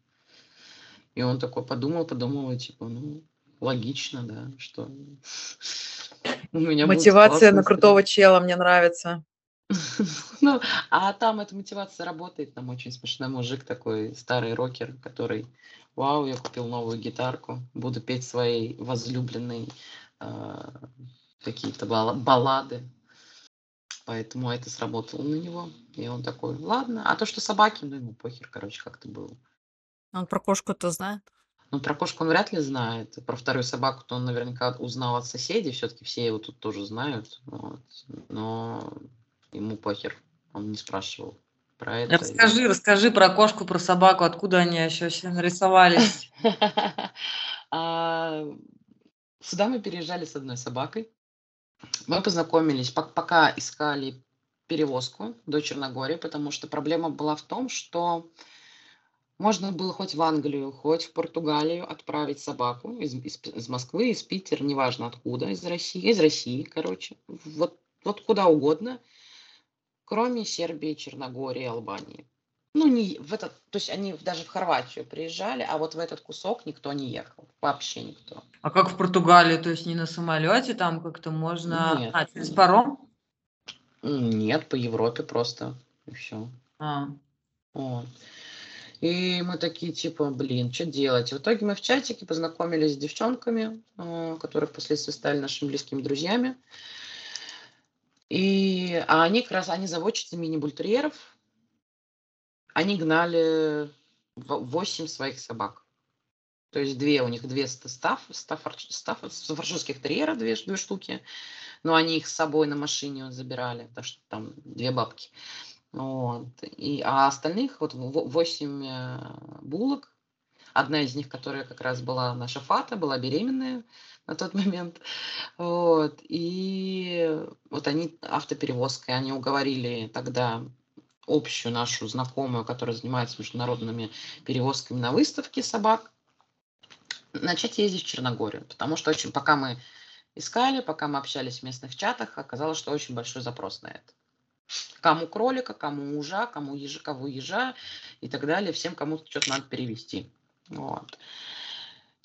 И он такой подумал, подумал, и, типа, ну, логично, да, что у меня Мотивация на крутого чела мне нравится. [laughs] Ну, а там эта мотивация работает. Там очень смешной мужик такой, старый рокер, который, вау, я купил новую гитарку, буду петь своей возлюбленной а, какие-то баллады. Поэтому это сработало на него. И он такой, ладно. А то, что собаки, ну ему похер, короче, как-то было. Он про кошку-то знает? Ну, про кошку он вряд ли знает. Про вторую собаку-то он наверняка узнал от соседей. Все-таки все его тут тоже знают. Вот. Но ему похер. Он не спрашивал про это. и- Расскажи, расскажи про кошку, про собаку, откуда они еще нарисовались. [laughs] А, Сюда мы переезжали с одной собакой. Мы познакомились, пок- пока искали перевозку до Черногории, потому что проблема была в том, что можно было хоть в Англию, хоть в Португалию отправить собаку из, из из Москвы, из Питера, неважно откуда, из России, из России, короче, вот, вот куда угодно, кроме Сербии, Черногории, Албании. Ну, не в этот, то есть они даже в Хорватию приезжали, а вот в этот кусок никто не ехал, вообще никто. А как в Португалии, то есть не на самолете, там как-то можно... Нет. А, через паром? Нет, по Европе просто, и все. А. Вот. И мы такие, типа, блин, что делать? В итоге мы в чатике познакомились с девчонками, э, которые впоследствии стали нашими близкими друзьями. И а они как раз, они заводчицы мини-бультерьеров. Они гнали 8 своих собак. То есть две, у них две стаф, стаф, стаф, французских терьера, две, две штуки. Но они их с собой на машине забирали, потому что там две бабки. Вот. И, а остальных, вот восемь э, булок, одна из них, которая как раз была наша Фата, была беременная на тот момент. Вот. И вот они автоперевозкой, они уговорили тогда общую нашу знакомую, которая занимается международными перевозками на выставке собак, начать ездить в Черногорию. Потому что очень, пока мы искали, пока мы общались в местных чатах, оказалось, что очень большой запрос на это. Кому кролика, кому ужа, кому ежа, кого ежа и так далее. Всем кому-то что-то надо перевести. Вот.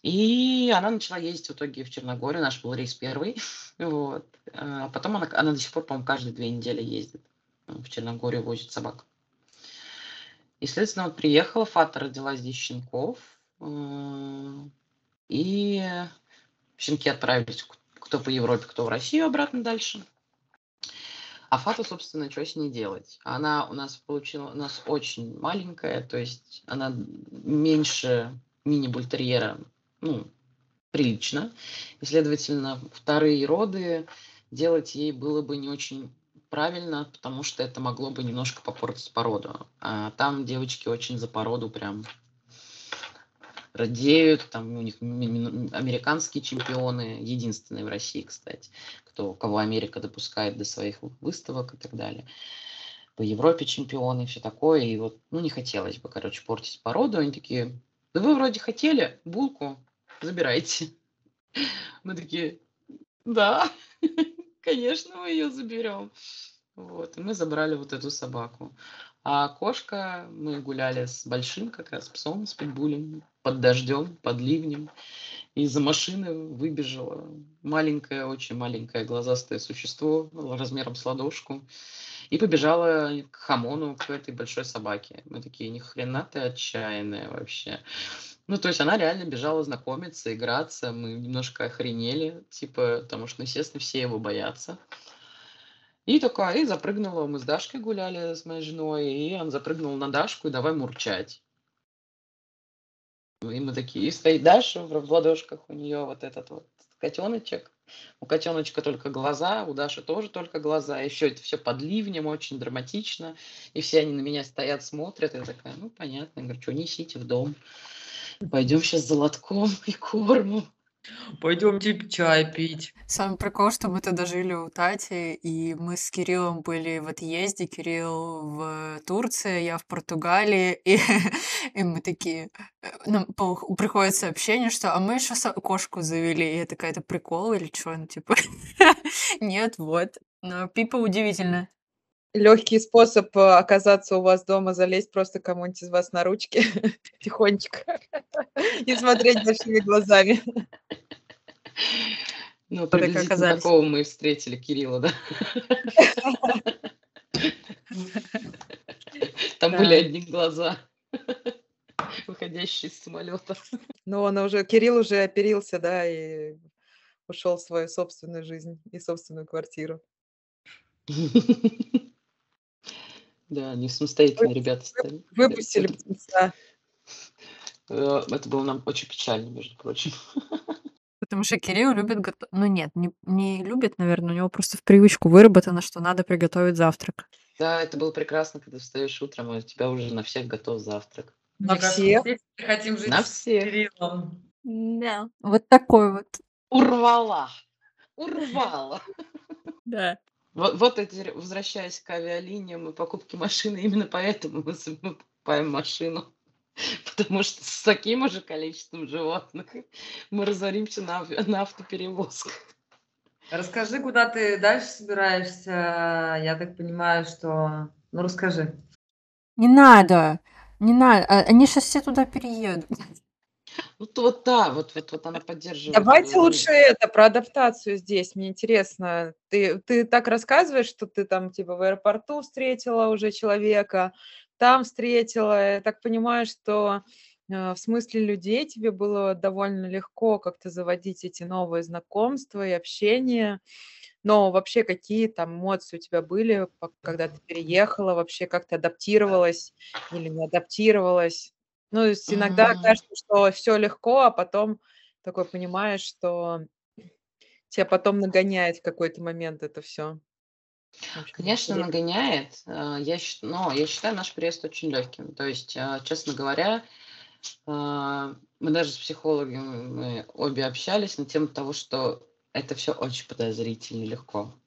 И она начала ездить в итоге в Черногорию, наш был рейс первый. [laughs] Вот. А потом она, она до сих пор, по-моему, каждые две недели ездит в Черногорию, возит собак. И, следственно, вот приехала, Фата родила здесь щенков. И щенки отправились кто по Европе, кто в Россию обратно дальше. А Фата, собственно, что с ней делать? Она у нас получила, у нас очень маленькая, то есть она меньше мини-бультерьера, ну, прилично. И, следовательно, вторые роды делать ей было бы не очень правильно, потому что это могло бы немножко попортить породу. А там девочки очень за породу прям радеют, там у них американские чемпионы, единственные в России, кстати, кто, кого Америка допускает до своих выставок и так далее. По Европе чемпионы, все такое, и вот, ну, не хотелось бы, короче, портить породу, они такие, да вы вроде хотели булку, забирайте. [laughs] Мы такие, да, [laughs] конечно, мы ее заберем. Вот, и мы забрали вот эту собаку. А кошка, мы гуляли с большим как раз псом, с питбулем, под дождем, под ливнем. И из-за машины выбежало маленькое, очень маленькое глазастое существо размером с ладошку. И побежала к хамону, к этой большой собаке. Мы такие, ни хрена ты отчаянная вообще. Ну, то есть она реально бежала знакомиться, играться. Мы немножко охренели, типа, потому что, естественно, все его боятся. И такая, и запрыгнула, мы с Дашкой гуляли, с моей женой, и он запрыгнул на Дашку и давай мурчать. И мы такие, и стоит Даша в ладошках, у нее вот этот вот котеночек. У котеночка только глаза, у Даши тоже только глаза. И все это все под ливнем, очень драматично. И все они на меня стоят, смотрят. Я такая, ну, понятно. Я говорю, что, несите в дом. Пойдем сейчас за лотком и кормом. Пойдемте чай пить. Самый прикол, что мы тогда жили у Тати, и мы с Кириллом были в отъезде. Кирилл в Турции, я в Португалии, [laughs] и, и мы такие... Э, нам приходит сообщение, что «А мы еще кошку завели». И я такая, это прикол или что? Ну, типа, [laughs] нет, вот. Но Пипа удивительно легкий способ э, оказаться у вас дома, залезть просто кому-нибудь из вас на ручки [laughs] тихонечко [laughs] и смотреть большими глазами. Ну, приблизительно такого мы встретили Кирилла, да? Там были одни глаза, [laughs] выходящие из самолета. Ну, он уже, Кирилл уже оперился, да, и ушел в свою собственную жизнь и собственную квартиру. Да, они самостоятельные ребята стали. Выпустили птенца. Э, это было нам очень печально, между прочим. [laughs] Потому что Кирилл любит готовить. Ну нет, не, не любит, наверное, у него просто в привычку выработано, что надо приготовить завтрак. Да, это было прекрасно, когда встаешь утром, и у тебя уже на всех готов завтрак. На всех? Хотим жить на всех. Кириллом. Да, вот такой вот. Урвала. Урвала. Да. Вот, вот эти, возвращаясь к авиалиниям и покупке машины, именно поэтому мы, покупаем машину. [laughs] Потому что с таким же количеством животных мы разоримся на, на автоперевозках. Расскажи, куда ты дальше собираешься. Я так понимаю, что... Ну, расскажи. Не надо. Не надо. А, они сейчас все туда переедут. Ну, то вот да, вот, вот, вот она поддерживает. Давайте лучше это, про адаптацию здесь. Мне интересно, ты, ты так рассказываешь, что ты там типа в аэропорту встретила уже человека, там встретила. Я так понимаю, что э, в смысле людей тебе было довольно легко как-то заводить эти новые знакомства и общение. Но вообще какие там эмоции у тебя были, когда ты переехала, вообще как то адаптировалась или не адаптировалась? Ну, есть иногда Мгм. кажется, что все легко, а потом такой понимаешь, что тебя потом нагоняет в какой-то момент это все. Конечно, нагоняет. а, Я, но я считаю наш приезд очень легким. То есть, а, честно говоря, а, мы даже с психологом мы обе общались на тему того, что это все очень подозрительно легко.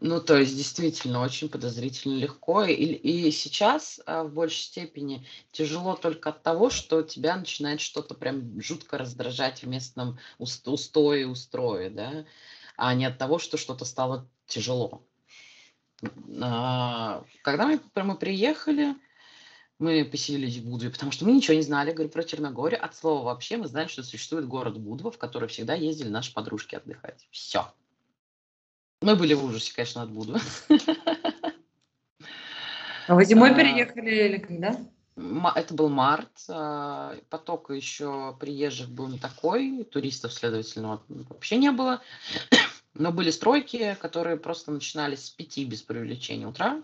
Ну, то есть, действительно, очень подозрительно легко. И, и сейчас а, в большей степени тяжело только от того, что тебя начинает что-то прям жутко раздражать в местном уст- устое, устрое, да, а не от того, что что-то стало тяжело. А, Когда мы, мы приехали, мы поселились в Будве, потому что мы ничего не знали, говорю, про Черногорию. От слова вообще мы знаем, что существует город Будва, в который всегда ездили наши подружки отдыхать. Все. Мы были в ужасе, конечно, от Будвы. [laughs] А вы зимой А. переехали или когда? Это был март, а, поток еще приезжих был не такой, туристов, следовательно, вообще не было. [clears throat] Но были стройки, которые просто начинались с пяти без привлечения утра.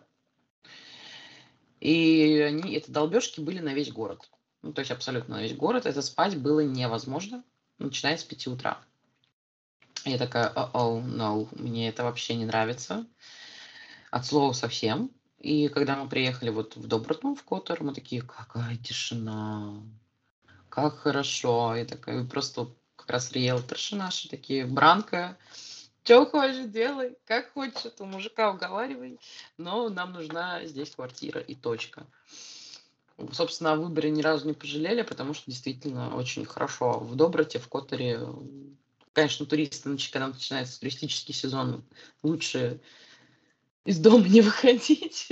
И они, это долбежки были на весь город. Ну, то есть абсолютно на весь город. Это спать было невозможно, начиная с 5 утра. Я такая, о no, мне это вообще не нравится. От слова совсем. И когда мы приехали вот в Добротну, в Котор, мы такие, какая тишина, как хорошо. И такая, просто как раз риэлторши наши такие, Бранка, что хочешь, делай, как хочешь, у мужика уговаривай, но нам нужна здесь квартира и точка. Собственно, о выборе ни разу не пожалели, потому что действительно очень хорошо. В Доброте, в Которе, конечно, туристы, когда начинается туристический сезон, лучше из дома не [laughs] выходить.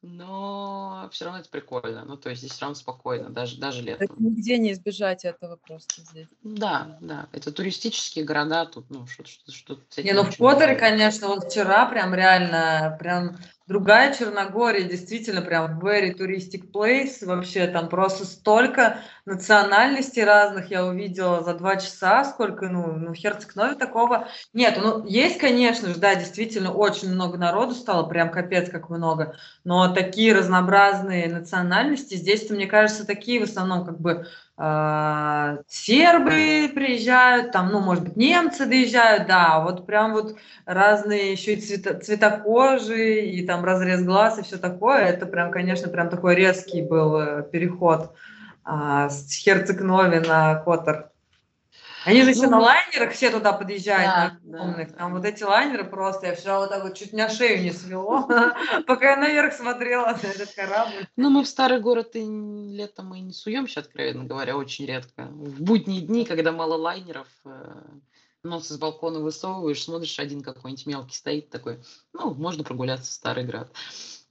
Но все равно это прикольно. Ну, то есть здесь все равно спокойно, даже, даже летом. Это нигде не избежать этого просто здесь. Да, да. Это туристические города, тут, ну, что-то, что-то, что-то с Не, ну в делаешь. конечно, вот вчера прям реально, прям другая Черногория, действительно прям very touristic place, вообще там просто столько национальностей разных я увидела за два часа, сколько, ну, ну Херцег-Нове такого. Нет, ну есть, конечно же, да, действительно очень много народу стало, прям капец как много, но такие разнообразные национальности, здесь-то, мне кажется, такие в основном как бы сербы приезжают, там, ну, может быть, немцы доезжают, да, вот прям вот разные еще и цвета, цвета кожи, и там разрез глаз, и все такое, это прям, конечно, прям такой резкий был э, переход а, с Херцег-Нови на Котор. Они же еще Ну, на лайнерах все туда подъезжают, Да, на да, огромных. да. Там вот эти лайнеры просто, я вчера вот так вот чуть меня шею не свело, [laughs] пока я наверх смотрела на этот корабль. Ну, мы в старый город и летом и не суемся, откровенно говоря, очень редко. В будние дни, когда мало лайнеров, э, нос из балкона высовываешь, смотришь, один какой-нибудь мелкий стоит такой, ну, можно прогуляться в Старый Град.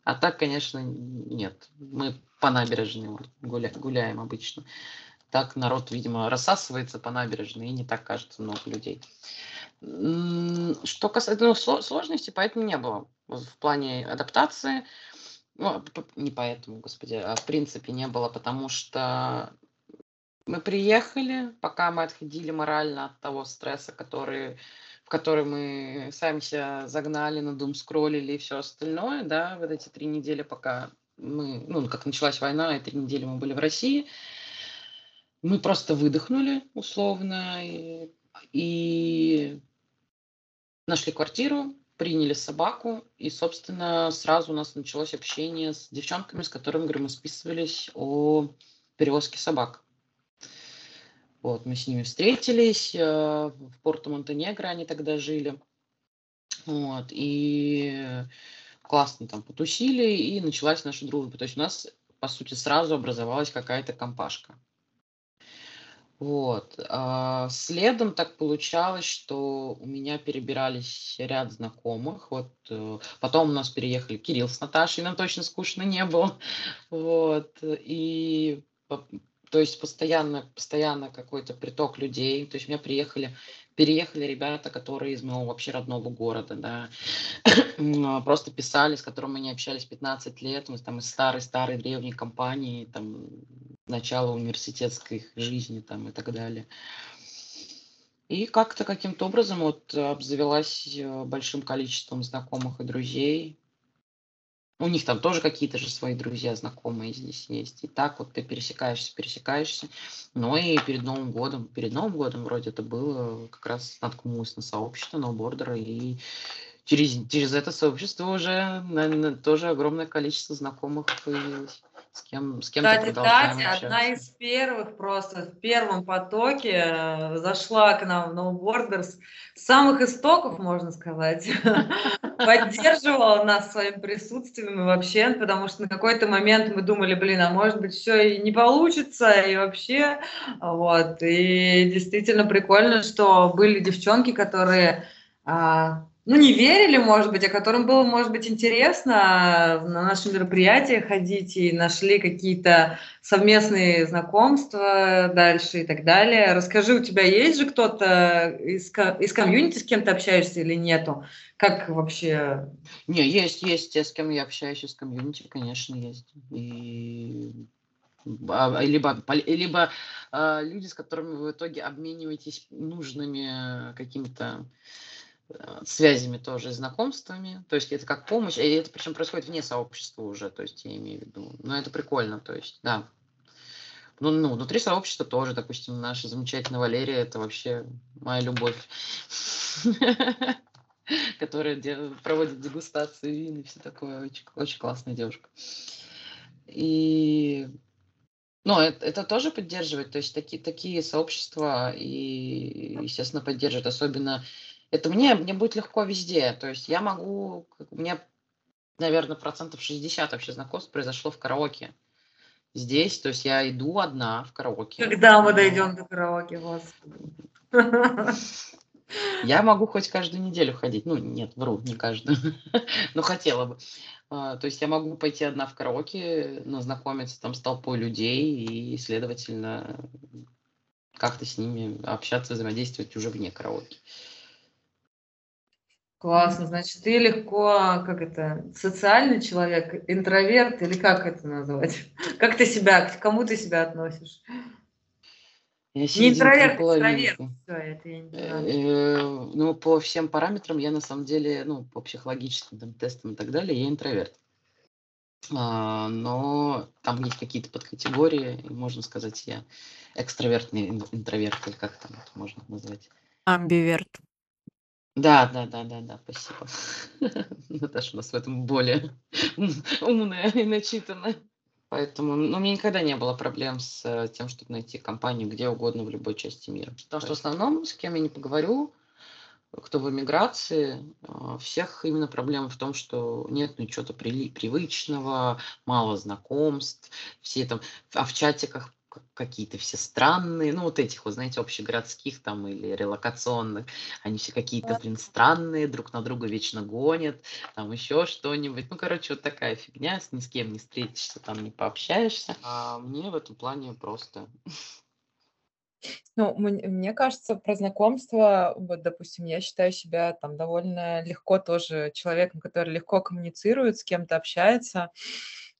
А так, конечно, нет. Мы по набережной гуля- гуляем обычно. Так народ, видимо, рассасывается по набережной, и не так кажется много людей. Что касается ну, сло- сложностей, поэтому не было. В плане адаптации, ну, п- не поэтому, господи, а в принципе не было, потому что мы приехали, пока мы отходили морально от того стресса, который, в который мы сами себя загнали, на дум скроллили и все остальное, да, вот эти три недели, пока мы, ну, как началась война, и три недели мы были в России, мы просто выдохнули условно и, и нашли квартиру, приняли собаку, и, собственно, сразу у нас началось общение с девчонками, с которыми, говорю, мы списывались о перевозке собак. Вот, мы с ними встретились, э, в Порту Монтенегро они тогда жили. Вот, и классно там потусили, и началась наша дружба. То есть у нас, по сути, сразу образовалась какая-то компашка. Вот. а, Следом так получалось, что у меня перебирались ряд знакомых. Вот. э, Потом у нас переехали Кирилл с Наташей, нам точно скучно не было. [laughs] Вот. И то есть постоянно, постоянно какой-то приток людей. То есть у меня приехали, переехали ребята, которые из моего вообще родного города, да. А, [clears throat] Просто писали, с которыми мы не общались 15 лет. Мы там из старой-старой древней компании, там, начала университетской жизни там и так далее. И как-то каким-то образом вот обзавелась э, большим количеством знакомых и друзей. У них там тоже какие-то же свои друзья, знакомые здесь есть. И так вот ты пересекаешься, пересекаешься. Но и перед Новым годом, перед Новым годом вроде это было, как раз наткнулось на сообщество ноубордера, и через, через это сообщество уже наверное, тоже огромное количество знакомых появилось с кем с кем Кстати, Татья, одна из первых просто в первом потоке э, зашла к нам в No Borders, с самых истоков, можно сказать, [laughs] поддерживала нас своим присутствием и вообще, потому что на какой-то момент мы думали, блин, а может быть все и не получится, и вообще, вот, и действительно прикольно, что были девчонки, которые а, ну, не верили, может быть, а которым было, может быть, интересно на наши мероприятия ходить и нашли какие-то совместные знакомства дальше и так далее. Расскажи, у тебя есть же кто-то из, из комьюнити, с кем ты общаешься или нету? Как вообще? Не, есть, есть те, с кем я общаюсь из комьюнити, конечно, есть. И а, либо, либо э, люди, с которыми вы в итоге обмениваетесь нужными какими-то связями тоже, знакомствами. То есть это как помощь, и это причем происходит вне сообщества уже, то есть я имею в виду. Но это прикольно, то есть, да. Ну, ну, внутри сообщества тоже, допустим, наша замечательная Валерия, это вообще моя любовь, [laughs] которая проводит дегустации вин и все такое. Очень, очень классная девушка. И ну, это, это тоже поддерживает, то есть такие, такие сообщества и, естественно, поддерживают, особенно это мне, мне будет легко везде. То есть я могу, у меня, наверное, процентов 60 вообще знакомств произошло в караоке. Здесь, то есть я иду одна в караоке. Когда мы дойдем до караоке, господи. Я могу хоть каждую неделю ходить. Ну, нет, вру, не каждую. [laughs] Но хотела бы. А, то есть я могу пойти одна в караоке, знакомиться там с толпой людей и, следовательно, как-то с ними общаться, взаимодействовать уже вне караоке. Классно, значит, ты легко, как это, социальный человек, интроверт или как это назвать? [laughs] Как ты себя, к кому ты себя относишь? Я не интроверт, экстраверт. Все, это я не знаю. Э, ну, по всем параметрам я на самом деле, ну, по психологическим там, тестам и так далее, я интроверт. А, но там есть какие-то подкатегории, можно сказать, я экстравертный интроверт, или как там это можно назвать. Амбиверт. Да, да, да, да, да, спасибо. [laughs] Наташа у нас в этом более [laughs] умная и начитанная. Поэтому, ну, у меня никогда не было проблем с э, тем, чтобы найти компанию где угодно в любой части мира. Потому что в основном, с кем я не поговорю, кто в эмиграции, э, всех именно проблема в том, что нет ну, чего-то привычного, мало знакомств, все там, а в чатиках какие-то все странные, ну вот этих, вот знаете, общегородских там или релокационных, они все какие-то, блин, странные, друг на друга вечно гонят, там еще что-нибудь. Ну, короче, вот такая фигня, с ни с кем не встретишься, там не пообщаешься. А мне в этом плане просто... Ну, мне кажется, про знакомство, вот, допустим, я считаю себя там довольно легко тоже человеком, который легко коммуницирует, с кем-то общается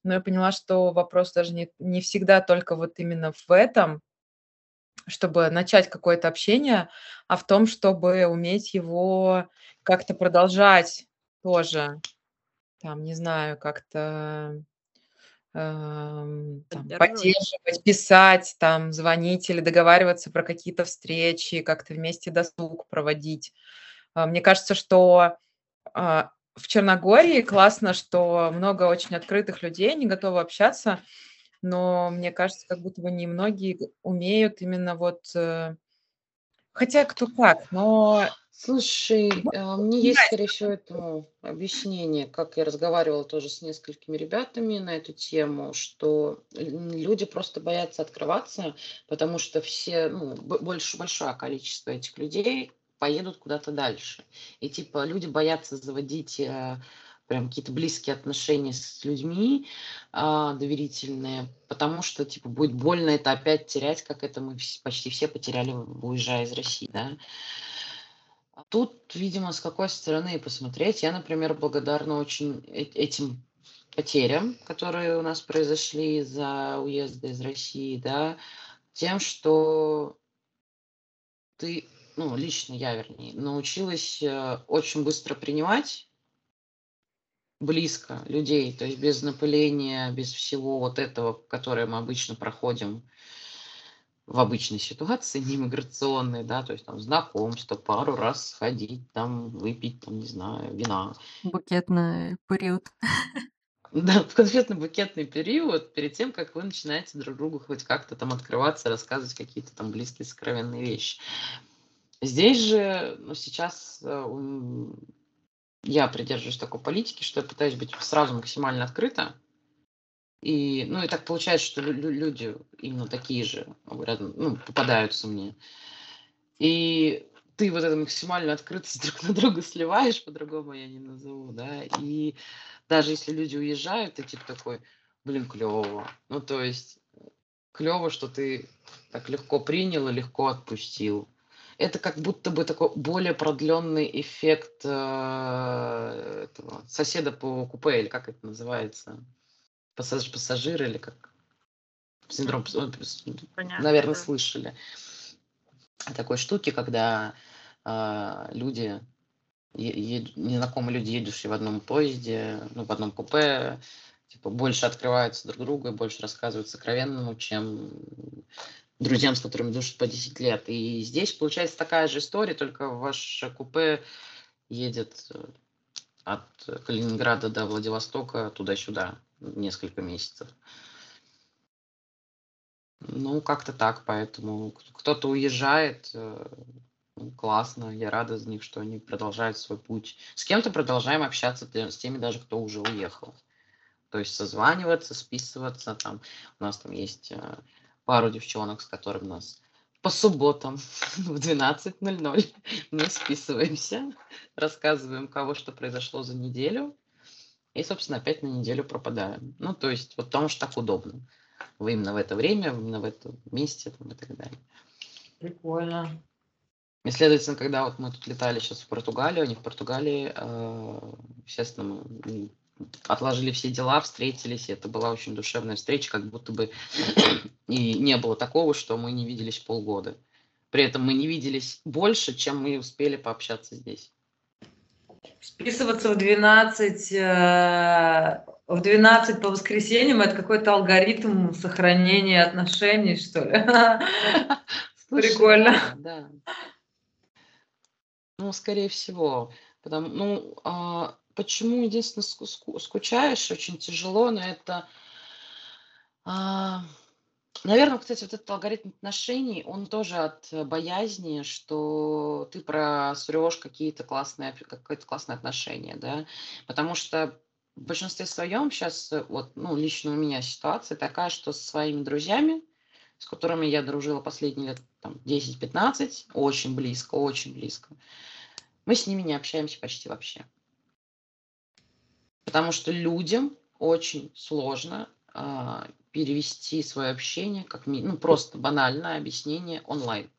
но я поняла, что вопрос даже не, не всегда только вот именно в этом, чтобы начать какое-то общение, а в том, чтобы уметь его как-то продолжать тоже, там, не знаю, как-то эм, там, поддерживать, писать, там, звонить или договариваться про какие-то встречи, как-то вместе досуг проводить. А, мне кажется, что а, в Черногории. Классно, что много очень открытых людей, они готовы общаться, но мне кажется, как будто бы немногие умеют именно вот, э, хотя кто как, но Слушай, э, мне есть, скорее всего, этому объяснение, как я разговаривала тоже с несколькими ребятами на эту тему, что люди просто боятся открываться, потому что все, ну, больше, большое количество этих людей поедут куда-то дальше. И типа люди боятся заводить э, прям какие-то близкие отношения с людьми э, доверительные, потому что типа будет больно это опять терять, как это мы почти все потеряли, уезжая из России, да. Тут, видимо, с какой стороны посмотреть. Я, например, благодарна очень э, этим потерям, которые у нас произошли из-за уезда из России, да, тем, что ты ну, лично я, вернее, научилась э, очень быстро принимать близко людей, то есть без напыления, без всего вот этого, которое мы обычно проходим в обычной ситуации, не миграционной, да, то есть там знакомство, пару раз сходить, там выпить, там, не знаю, вина. Букетный период. [laughs] Да, в конфетно-букетный период, перед тем, как вы начинаете друг другу хоть как-то там открываться, рассказывать какие-то там близкие, сокровенные вещи. Здесь же, ну, сейчас э, я придерживаюсь такой политики, что я пытаюсь быть сразу максимально открыта. И, ну, и так получается, что люди именно такие же рядом, ну, попадаются мне. И ты вот эту максимальную открытость [laughs] друг на друга сливаешь, по-другому я не назову, да, и даже если люди уезжают, ты типа такой, блин, клево. Ну, то есть клево, что ты так легко принял и легко отпустил. Это как будто бы такой более продленный эффект э, этого, соседа по купе, или как это называется? Пассаж, пассажир или как? Синдром, Понятно, наверное, да. слышали такой штуке, когда э, люди незнакомые люди, едущие в одном поезде, ну, в одном купе, типа, больше открываются друг другу и больше рассказывают сокровенному, чем друзьям, с которыми дружат по 10 лет. И здесь получается такая же история, только ваше купе едет э, от Калининграда до Владивостока туда-сюда несколько месяцев. Ну, как-то так, поэтому кто-то уезжает, э, ну, классно, я рада за них, что они продолжают свой путь. С кем-то продолжаем общаться, с теми даже, кто уже уехал. То есть созваниваться, списываться. Там. У нас там есть э, пару девчонок, с которыми у нас по субботам [laughs] в 12.00 мы списываемся, рассказываем, кого что произошло за неделю, и, собственно, опять на неделю пропадаем. Ну, то есть, вот потому что так удобно. Вы именно в это время, именно в этом месте там, и так далее. Прикольно. И, следовательно, когда вот мы тут летали сейчас в Португалию, они в Португалии, э, естественно, мы отложили все дела, встретились, и это была очень душевная встреча, как будто бы [clears throat] и не было такого, что мы не виделись полгода. При этом мы не виделись больше, чем мы успели пообщаться здесь. Списываться в 12, э, в 12 по воскресеньям это какой-то алгоритм сохранения отношений, что ли? [laughs] [laughs] Прикольно. Да, ну, скорее всего. Потому, ну, а, почему единственное ску- скучаешь, очень тяжело, но это, а, наверное, кстати, вот этот алгоритм отношений, он тоже от боязни, что ты просрешь какие-то классные, какое-то классное отношение, да, потому что в большинстве своем сейчас, вот, ну, лично у меня ситуация такая, что со своими друзьями, с которыми я дружила последние лет там, 10-15, очень близко, очень близко. Мы с ними не общаемся почти вообще. Потому что людям очень сложно э, перевести свое общение, как ну, просто банальное объяснение онлайн.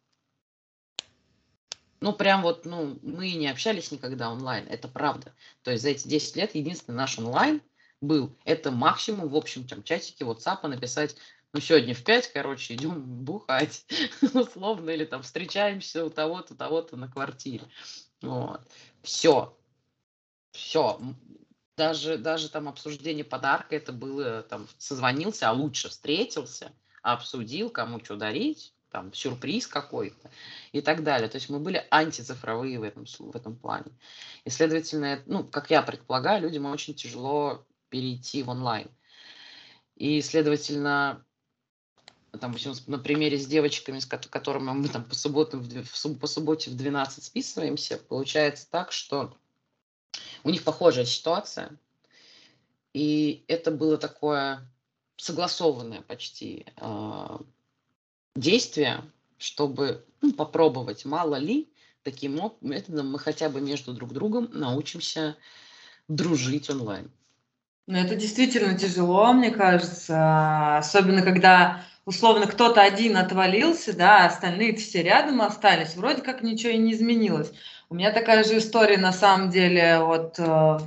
Ну, прям вот, ну, мы не общались никогда онлайн, это правда. То есть за эти 10 лет единственный наш онлайн был, это максимум в общем там чатике WhatsApp написать ну, сегодня в пять, короче, идем бухать, [laughs] условно, или там встречаемся у того-то, того-то на квартире. Вот. Все. Все. Даже, даже там обсуждение подарка, это было, там, созвонился, а лучше встретился, обсудил, кому что дарить, там, сюрприз какой-то и так далее. То есть мы были антицифровые в этом, в этом плане. И, следовательно, ну, как я предполагаю, людям очень тяжело перейти в онлайн. И, следовательно, там, на примере с девочками, с которыми мы там по, субботам, в, по субботе в 12 списываемся, получается так, что у них похожая ситуация, и это было такое согласованное почти э, действие, чтобы ну, попробовать, мало ли, таким методом мы хотя бы между друг другом научимся дружить онлайн. Ну, это действительно тяжело, мне кажется, особенно когда условно кто-то один отвалился, да, а остальные все рядом остались, вроде как ничего и не изменилось. У меня такая же история на самом деле вот э,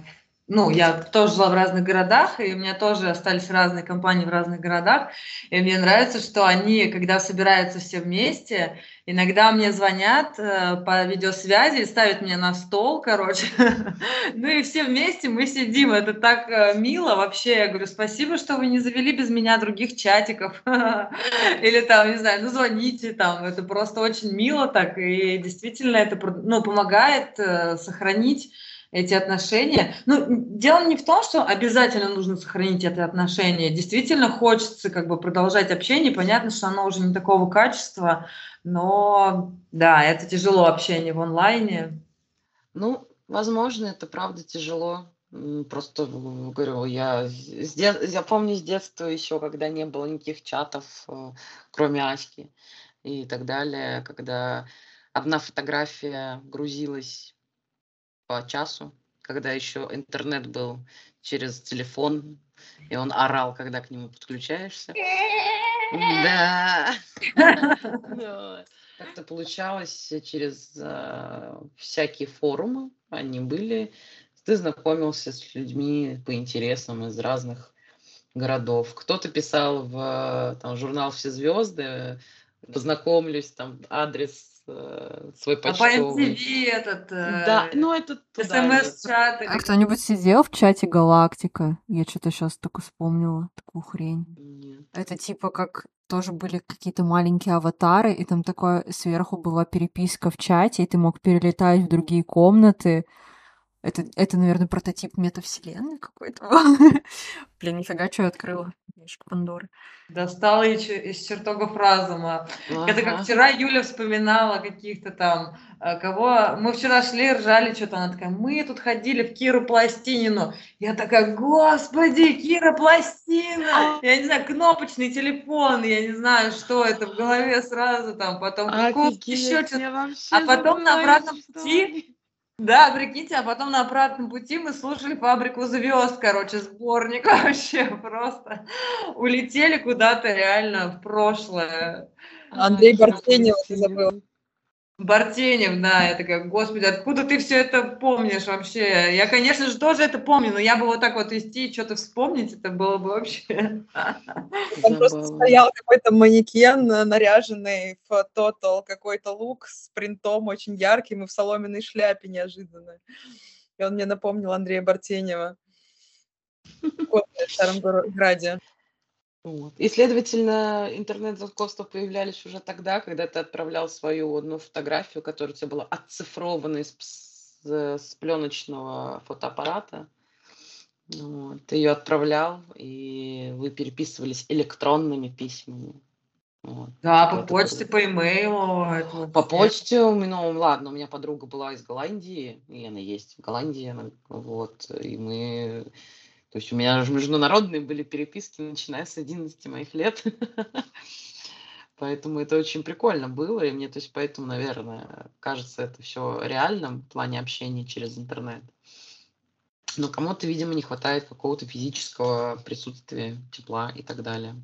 ну, я тоже жила в разных городах, и у меня тоже остались разные компании в разных городах, и мне нравится, что они, когда собираются все вместе, иногда мне звонят э, по видеосвязи, ставят меня на стол, короче, [laughs] ну и все вместе мы сидим, это так э, мило вообще, я говорю, спасибо, что вы не завели без меня других чатиков, [laughs] или там, не знаю, ну звоните, там, это просто очень мило так, и действительно это, ну, помогает э, сохранить эти отношения. Ну, дело не в том, что обязательно нужно сохранить эти отношения. Действительно хочется как бы продолжать общение. Понятно, что оно уже не такого качества, но да, это тяжело общение в онлайне. Ну, возможно, это правда тяжело. Просто говорю, я, я помню с детства еще, когда не было никаких чатов, э, кроме Аськи и так далее, когда одна фотография грузилась по часу, когда еще интернет был через телефон, и он орал, когда к нему подключаешься. Да. Как-то получалось через э, всякие форумы, они были. Ты знакомился с людьми по интересам из разных городов. Кто-то писал в там, журнал «Все звезды», познакомлюсь, там адрес э, свой А по почтовый. MTV этот Да, э, ну это смс-чат А или кто-нибудь сидел в чате Галактика? Я что-то сейчас только вспомнила такую хрень. Нет. Это типа как тоже были какие-то маленькие аватары, и там такое сверху была переписка в чате, и ты мог перелетать в другие комнаты. Это, это наверное, прототип метавселенной какой-то. был. [laughs] Блин, нифига, что я открыла. Ящик Пандоры. достала из, чер- из чертогов разума. Это как Ага. вчера Юля вспоминала каких-то там, э, кого... Мы вчера шли, ржали что-то, она такая, мы тут ходили в Киру Пластинину. Я такая, господи, Кира Пластина! Я не знаю, кнопочный телефон, я не знаю, что это в голове сразу там, потом еще что-то. А потом на обратном пути. Да, прикиньте, а потом на обратном пути мы слушали «Фабрику звезд», короче, сборник [laughs] вообще просто. Улетели куда-то реально в прошлое. Андрей Пластинина. забыл. Бартенев, да, я такая, господи, откуда ты все это помнишь вообще? Я, конечно же, тоже это помню, но я бы вот так вот идти и что-то вспомнить, это было бы вообще... [laughs] Там просто стоял какой-то манекен, э, наряженный в тотал, какой-то лук с принтом очень ярким и в соломенной шляпе неожиданно. И он мне напомнил Андрея Бартенева. [laughs] В Старом Граде. Вот. И, следовательно, интернет-знакомства появлялись уже тогда, когда ты отправлял свою одну фотографию, которая у тебя была отцифрована из пс- с пленочного фотоаппарата. Вот. Ты ее отправлял, и вы переписывались электронными письмами. Вот. Да, Это по почте, круто. по имейлу. это По почте, ну ладно, у меня подруга была из Голландии, и она есть в Голландии, она, вот, и мы, то есть у меня же международные были переписки, начиная с 11 моих лет, [laughs] поэтому это очень прикольно было, и мне, то есть, поэтому, наверное, кажется это все реальным в плане общения через интернет. Но кому-то, видимо, не хватает какого-то физического присутствия, тепла и так далее.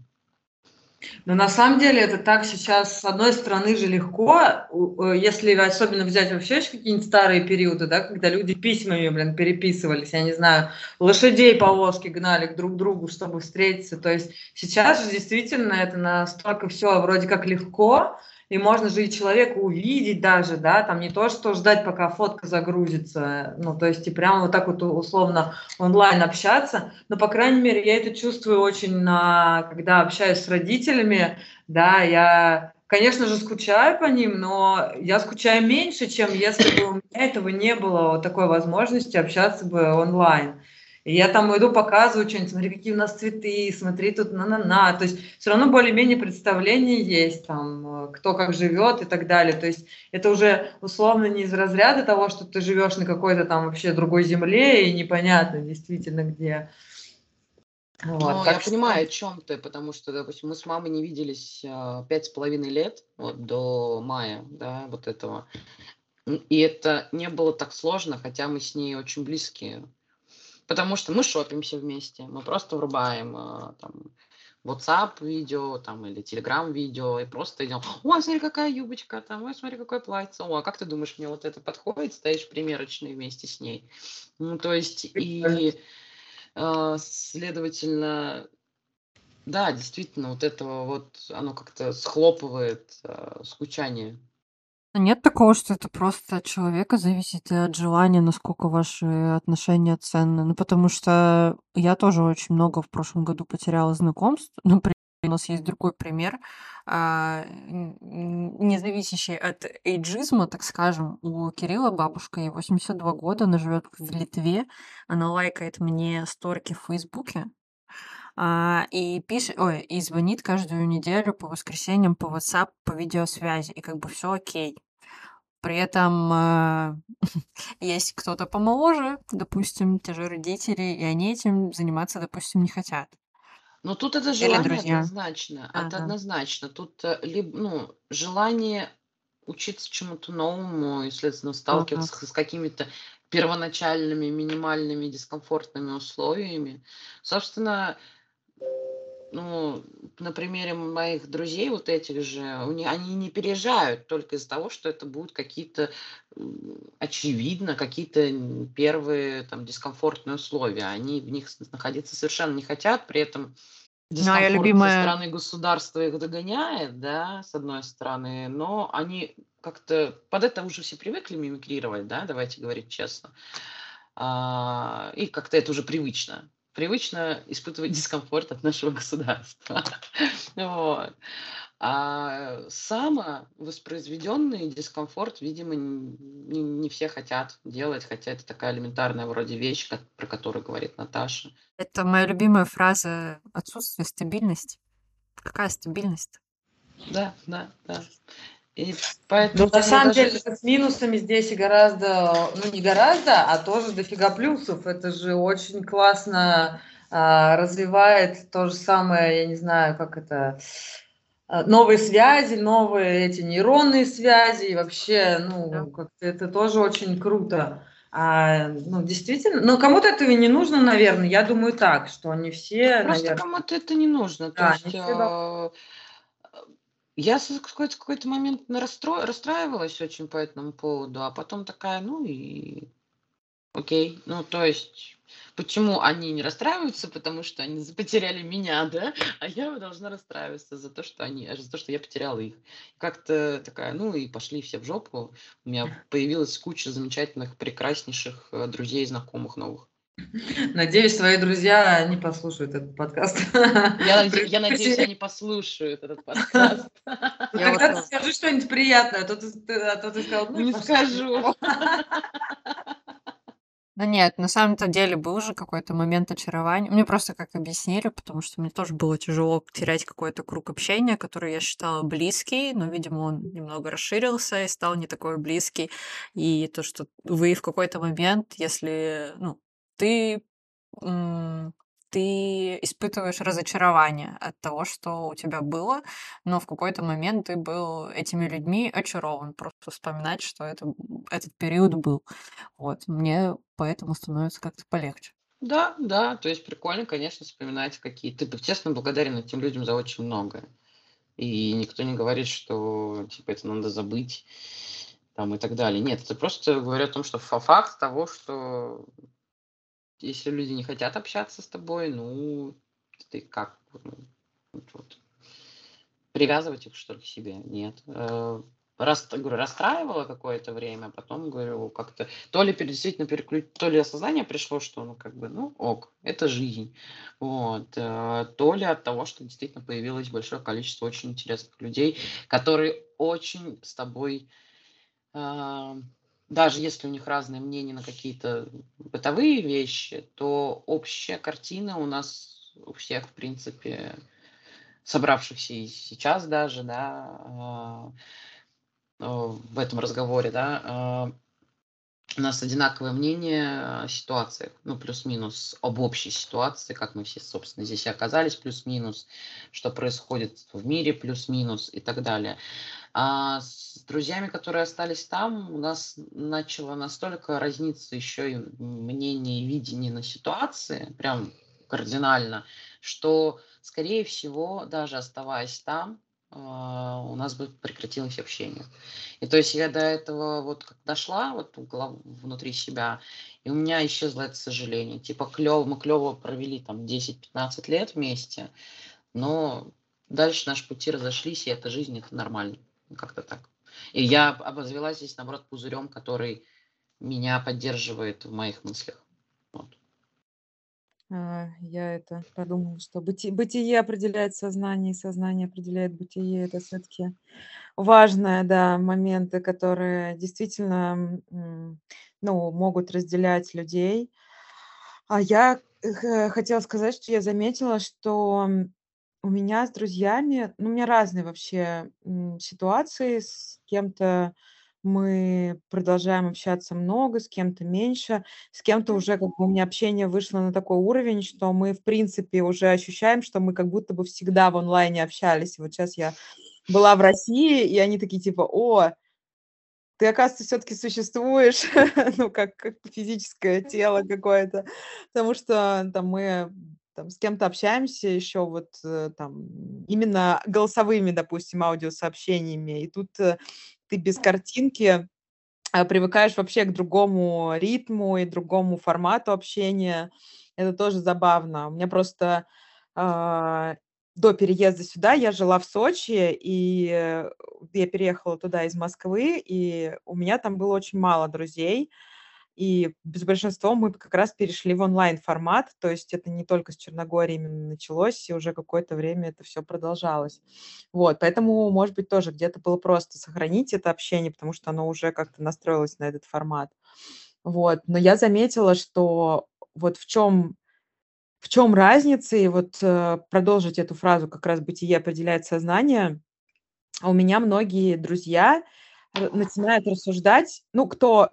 Но на самом деле это так сейчас, с одной стороны же легко, э, если особенно взять вообще какие-нибудь старые периоды, да, когда люди письмами, блин, переписывались, я не знаю, лошадей повозки гнали к друг другу, чтобы встретиться. То есть сейчас же действительно это настолько все вроде как легко, и можно же и человека увидеть даже, да, там не то, что ждать, пока фотка загрузится, ну, то есть и прямо вот так вот условно онлайн общаться, но, по крайней мере, я это чувствую очень, на, когда общаюсь с родителями, да, я, конечно же, скучаю по ним, но я скучаю меньше, чем если бы у меня этого не было, вот такой возможности общаться бы онлайн. И я там иду, показываю что-нибудь, смотри, какие у нас цветы, смотри, тут на-на-на. То есть все равно более-менее представление есть, там, э, кто как живет и так далее. То есть это уже условно не из разряда того, что ты живешь на какой-то там вообще другой земле и непонятно действительно где. Вот, Ну, я что- понимаю, о чем ты, потому что, допустим, мы с мамой не виделись а, пять с половиной лет, вот до мая, да, вот этого. И это не было так сложно, хотя мы с ней очень близкие. Потому что мы шопимся вместе, мы просто врубаем а, там, WhatsApp видео там или Telegram видео и просто идем, ой, смотри, какая юбочка там, ой, смотри, какое платье, о, а как ты думаешь, мне вот это подходит, стоишь примерочной вместе с ней. Ну, то есть и, э, следовательно, да, действительно, вот этого вот, оно как-то схлопывает э, скучание. Нет такого, что это просто от человека зависит и от желания, насколько ваши отношения ценны. Ну, потому что я тоже очень много в прошлом году потеряла знакомств. Например, у нас есть другой пример, а, не зависящий от эйджизма, так скажем. У Кирилла бабушка, ей 82 года, она живет в Литве, она лайкает мне сторки в Фейсбуке, а, и пишет, ой, и звонит каждую неделю по воскресеньям по WhatsApp, по видеосвязи, и как бы все окей. При этом э, [laughs] есть кто-то помоложе, допустим, те же родители, и они этим заниматься, допустим, не хотят. Но тут это Или желание друзья. однозначно. Это Ага. однозначно. Тут э, либо, ну, желание учиться чему-то новому и, следственно, Ага. сталкиваться с какими-то первоначальными минимальными дискомфортными условиями. Собственно, ну, на примере моих друзей вот этих же, у них, они не переезжают только из-за того, что это будут какие-то, очевидно, какие-то первые там дискомфортные условия. Они в них находиться совершенно не хотят, при этом Ну, а дискомфорт со любимая... стороны государства их догоняет, да, с одной стороны, но они как-то под это уже все привыкли мимикрировать, да, давайте говорить честно. А, и как-то это уже привычно. Привычно испытывать дискомфорт от нашего государства. [laughs] Вот. А самовоспроизведенный дискомфорт, видимо, не, не все хотят делать, хотя это такая элементарная вроде вещь, как- про которую говорит Наташа. Это моя любимая фраза отсутствие стабильности. Какая стабильность? Да, да, да. И Ну, поэтому на тебе самом даже... деле, с минусами здесь и гораздо, ну, не гораздо, а тоже дофига плюсов. Это же очень классно а, развивает то же самое, я не знаю, как это, а, новые связи, новые эти нейронные связи, и вообще, Да. ну, как-то это тоже очень круто. А, ну, действительно, но кому-то этого и не нужно, наверное. Я думаю так, что не все, Просто наверное, кому-то это не нужно. То да, есть все должны. Я с- в какой-то, какой-то момент на расстро- расстраивалась очень по этому поводу, а потом такая, ну и окей. Ну, то есть, почему они не расстраиваются? Потому что они потеряли меня, да? [laughs] А я должна расстраиваться за то, что они, за то, что я потеряла их. Как-то такая, ну и пошли все в жопу. У меня появилась куча замечательных, прекраснейших э, друзей знакомых новых. Надеюсь, твои друзья не послушают этот подкаст. Я, я надеюсь, они послушают этот подкаст. Ну, Я вот ты скажи что-нибудь приятное, а то ты, а то ты сказал, ну, Не пошла ты. скажу. [laughs] Да нет, на самом-то деле был же какой-то момент очарования. Мне просто как объяснили, потому что мне тоже было тяжело терять какой-то круг общения, который я считала близкий, но, видимо, он немного расширился и стал не такой близкий. И то, что вы в какой-то момент, если, ну, ты, ты испытываешь разочарование от того, что у тебя было, но в какой-то момент ты был этими людьми очарован. Просто вспоминать, что это, этот период был. Вот, мне поэтому становится как-то полегче. Да, да, то есть прикольно, конечно, вспоминать какие. Ты, честно, благодарен этим людям за очень многое. И никто не говорит, что типа это надо забыть там и так далее. Нет, это просто говорят о том, что фа- факт того, что если люди не хотят общаться с тобой, ну, ты как? ну, вот- вот. Привязывать их, что ли, к себе? Нет. Э, Рас, говорю, расстраивало какое-то время, а потом, говорю, как-то то ли действительно переключ... то ли осознание пришло, что, ну, как бы, ну, ок, это жизнь. Вот. э, То ли от того, что действительно появилось большое количество очень интересных людей, которые очень с тобой а, даже если у них разные мнения на какие-то бытовые вещи, то общая картина у нас у всех, в принципе, собравшихся и сейчас даже, да, а, а, в этом разговоре, да, а, у нас одинаковое мнение о ситуациях, ну, плюс-минус, об общей ситуации, как мы все, собственно, здесь и оказались, плюс-минус, что происходит в мире, плюс-минус и так далее. А с друзьями, которые остались там, у нас начало настолько разниться еще и мнение и видение на ситуации, прям кардинально, что скорее всего, даже оставаясь там, у нас бы прекратилось общение. И то есть я до этого вот как дошла вот внутри себя, и у меня исчезло это сожаление. Типа клево, мы клево провели там 10-15 лет вместе, но дальше наши пути разошлись, и эта жизнь, это нормально. Как-то так. И я обозвелась здесь, наоборот, пузырем, который меня поддерживает в моих мыслях. А, я это подумала, что быти- бытие определяет сознание, и сознание определяет бытие. Это все-таки важные, да, моменты, которые действительно, ну, могут разделять людей. А я хотела сказать, что я заметила, что у меня с друзьями, ну, у меня разные вообще ситуации. С кем-то мы продолжаем общаться много, с кем-то меньше, с кем-то уже как бы у меня общение вышло на такой уровень, что мы, в принципе, уже ощущаем, что мы как будто бы всегда в онлайне общались. вот сейчас я была в России, и они такие типа, о, ты, оказывается, все-таки существуешь, [laughs] ну, как, как физическое тело [laughs] какое-то, потому что там мы там, с кем-то общаемся еще вот э, там именно голосовыми, допустим, аудиосообщениями, и тут э, ты без картинки а, привыкаешь вообще к другому ритму и другому формату общения. Это тоже забавно. У меня просто э, до переезда сюда я жила в Сочи, и я переехала туда из Москвы, и у меня там было очень мало друзей. И с большинством мы как раз перешли в онлайн-формат, то есть это не только с Черногории именно началось, и уже какое-то время это все продолжалось. Вот, поэтому, может быть, тоже где-то было просто сохранить это общение, потому что оно уже как-то настроилось на этот формат. Вот, но я заметила, что вот в чем в чем разница, и вот э, продолжить эту фразу как раз «бытие определяет сознание», у меня многие друзья начинают рассуждать, ну, кто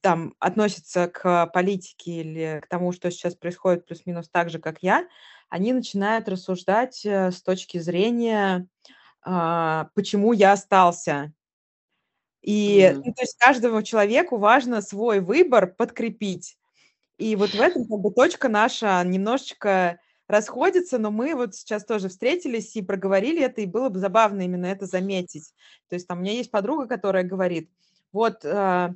там относятся к политике или к тому, что сейчас происходит плюс-минус так же, как я, они начинают рассуждать э, с точки зрения, а, почему я остался. И mm-hmm. ну, то есть каждому человеку важно свой выбор подкрепить. И вот в этом как бы точка наша немножечко расходится, но мы вот сейчас тоже встретились и проговорили это, и было бы забавно именно это заметить. То есть там у меня есть подруга, которая говорит, вот а,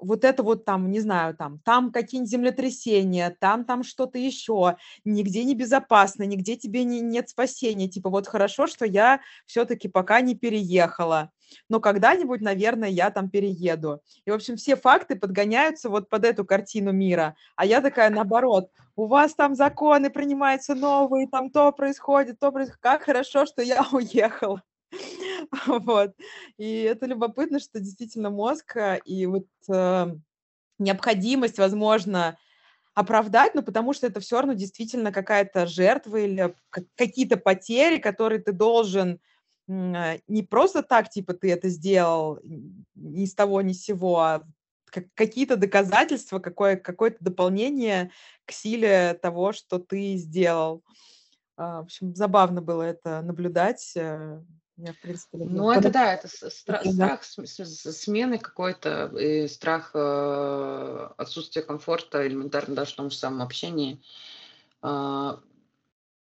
вот это вот там, не знаю, там, там какие-нибудь землетрясения, там, там что-то еще, нигде не безопасно, нигде тебе не, нет спасения. Типа вот хорошо, что я все-таки пока не переехала, но когда-нибудь, наверное, я там перееду. И, в общем, все факты подгоняются вот под эту картину мира. А я такая наоборот, у вас там законы принимаются новые, там то происходит, то происходит. Как хорошо, что я [laughs] уехала. [laughs] Вот. И это любопытно, что действительно мозг э, и вот э, необходимость, возможно, оправдать, но потому что это все равно действительно какая-то жертва или какие-то потери, которые ты должен э, не просто так, типа, ты это сделал ни с того, ни с сего, а какие-то доказательства, какое, какое-то дополнение к силе того, что ты сделал. А, в общем, забавно было это наблюдать. Я, в принципе, люблю. Ну, это да, это стра- страх смены какой-то, и страх э, отсутствия комфорта элементарно даже в том же самом общении. Э,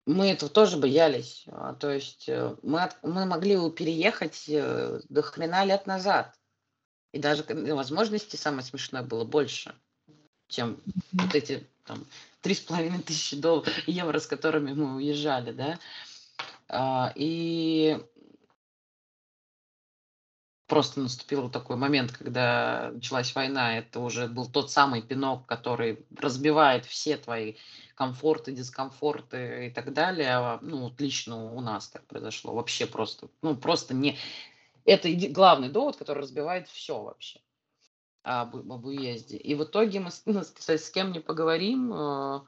мы этого тоже боялись. А, то есть э, мы, от, мы могли переехать э, до хрена лет назад. И даже возможностей самое смешное было больше, чем mm-hmm. вот эти там три с половиной тысячи долларов, евро, с которыми мы уезжали, да. А, и просто наступил такой момент, когда началась война, это уже был тот самый пинок, который разбивает все твои комфорты, дискомфорты и так далее. А, ну, вот лично у нас так произошло. Вообще просто, ну, просто не... Это главный довод, который разбивает все вообще об, об уезде. И в итоге мы, ну, [laughs] с кем не поговорим, э,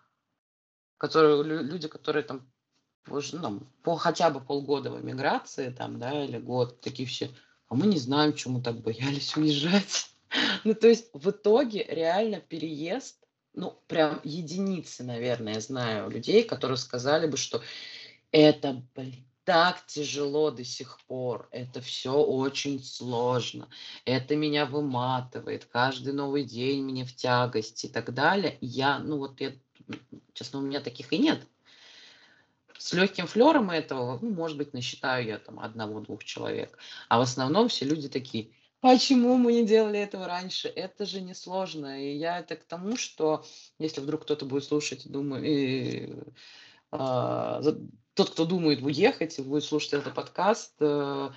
которые, люди, которые там ну, по хотя бы полгода в эмиграции, там, да, или год, такие все, а мы не знаем, чему так боялись уезжать. [laughs] Ну, то есть в итоге реально переезд, ну, прям единицы, наверное, знаю людей, которые сказали бы, что это, блин, так тяжело до сих пор, это все очень сложно, это меня выматывает, каждый новый день мне в тягость и так далее. Я, ну вот я, честно, у меня таких и нет. С легким флером этого, ну, может быть, насчитаю я там одного-двух человек. А в основном все люди такие, почему мы не делали этого раньше? Это же несложно. И я это к тому, что если вдруг кто-то будет слушать, думаю, а, тот, кто думает уехать и будет слушать этот подкаст, э,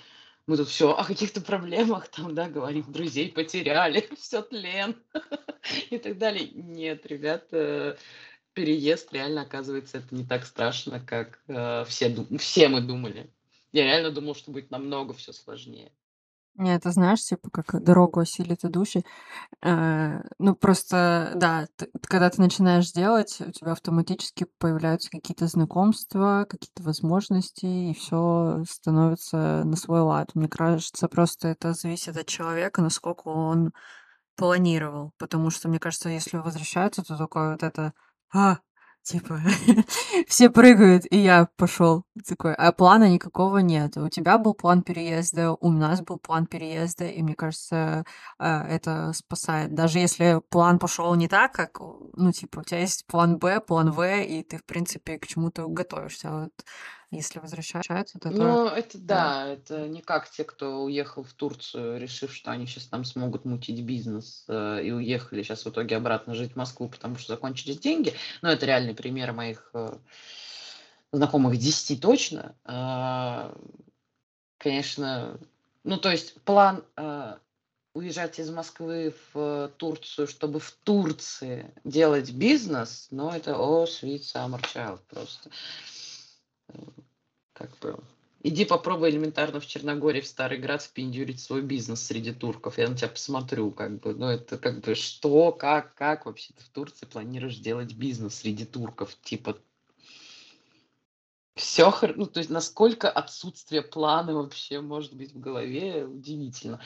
мы тут все о каких-то проблемах там, да, говорим, друзей потеряли, [laughs] все тлен [laughs] и так далее. Нет, ребята, переезд реально, оказывается, это не так страшно, как э, все, все мы думали. Я реально думал, что будет намного все сложнее. Не, это знаешь, типа, как дорогу осилит идущий. Э, ну, просто, да, ты, когда ты начинаешь делать, у тебя автоматически появляются какие-то знакомства, какие-то возможности, и все становится на свой лад. Мне кажется, просто это зависит от человека, насколько он планировал. Потому что, мне кажется, если возвращаются, то такое вот это а, типа, [laughs] все прыгают, и я пошел такой, а плана никакого нет. У тебя был план переезда, у нас был план переезда, и мне кажется, а, это спасает. Даже если план пошел не так, как, ну, типа, у тебя есть план Б, план В, и ты, в принципе, к чему-то готовишься. Вот если возвращаются, то... Ну, это да, это не как те, кто уехал в Турцию, решив, что они сейчас там смогут мутить бизнес, э, и уехали сейчас в итоге обратно жить в Москву, потому что закончились деньги. Но это реальный пример моих э, знакомых 10 точно. А, конечно, ну, то есть план э, уезжать из Москвы в Турцию, чтобы в Турции делать бизнес, но это о, sweet summer child просто как бы иди попробуй элементарно в Черногории, в Старый Град впендюрить свой бизнес среди турков. Я на тебя посмотрю, как бы, ну это как бы что, как, как вообще ты в Турции планируешь делать бизнес среди турков? Типа все, ну то есть насколько отсутствие плана вообще может быть в голове, удивительно.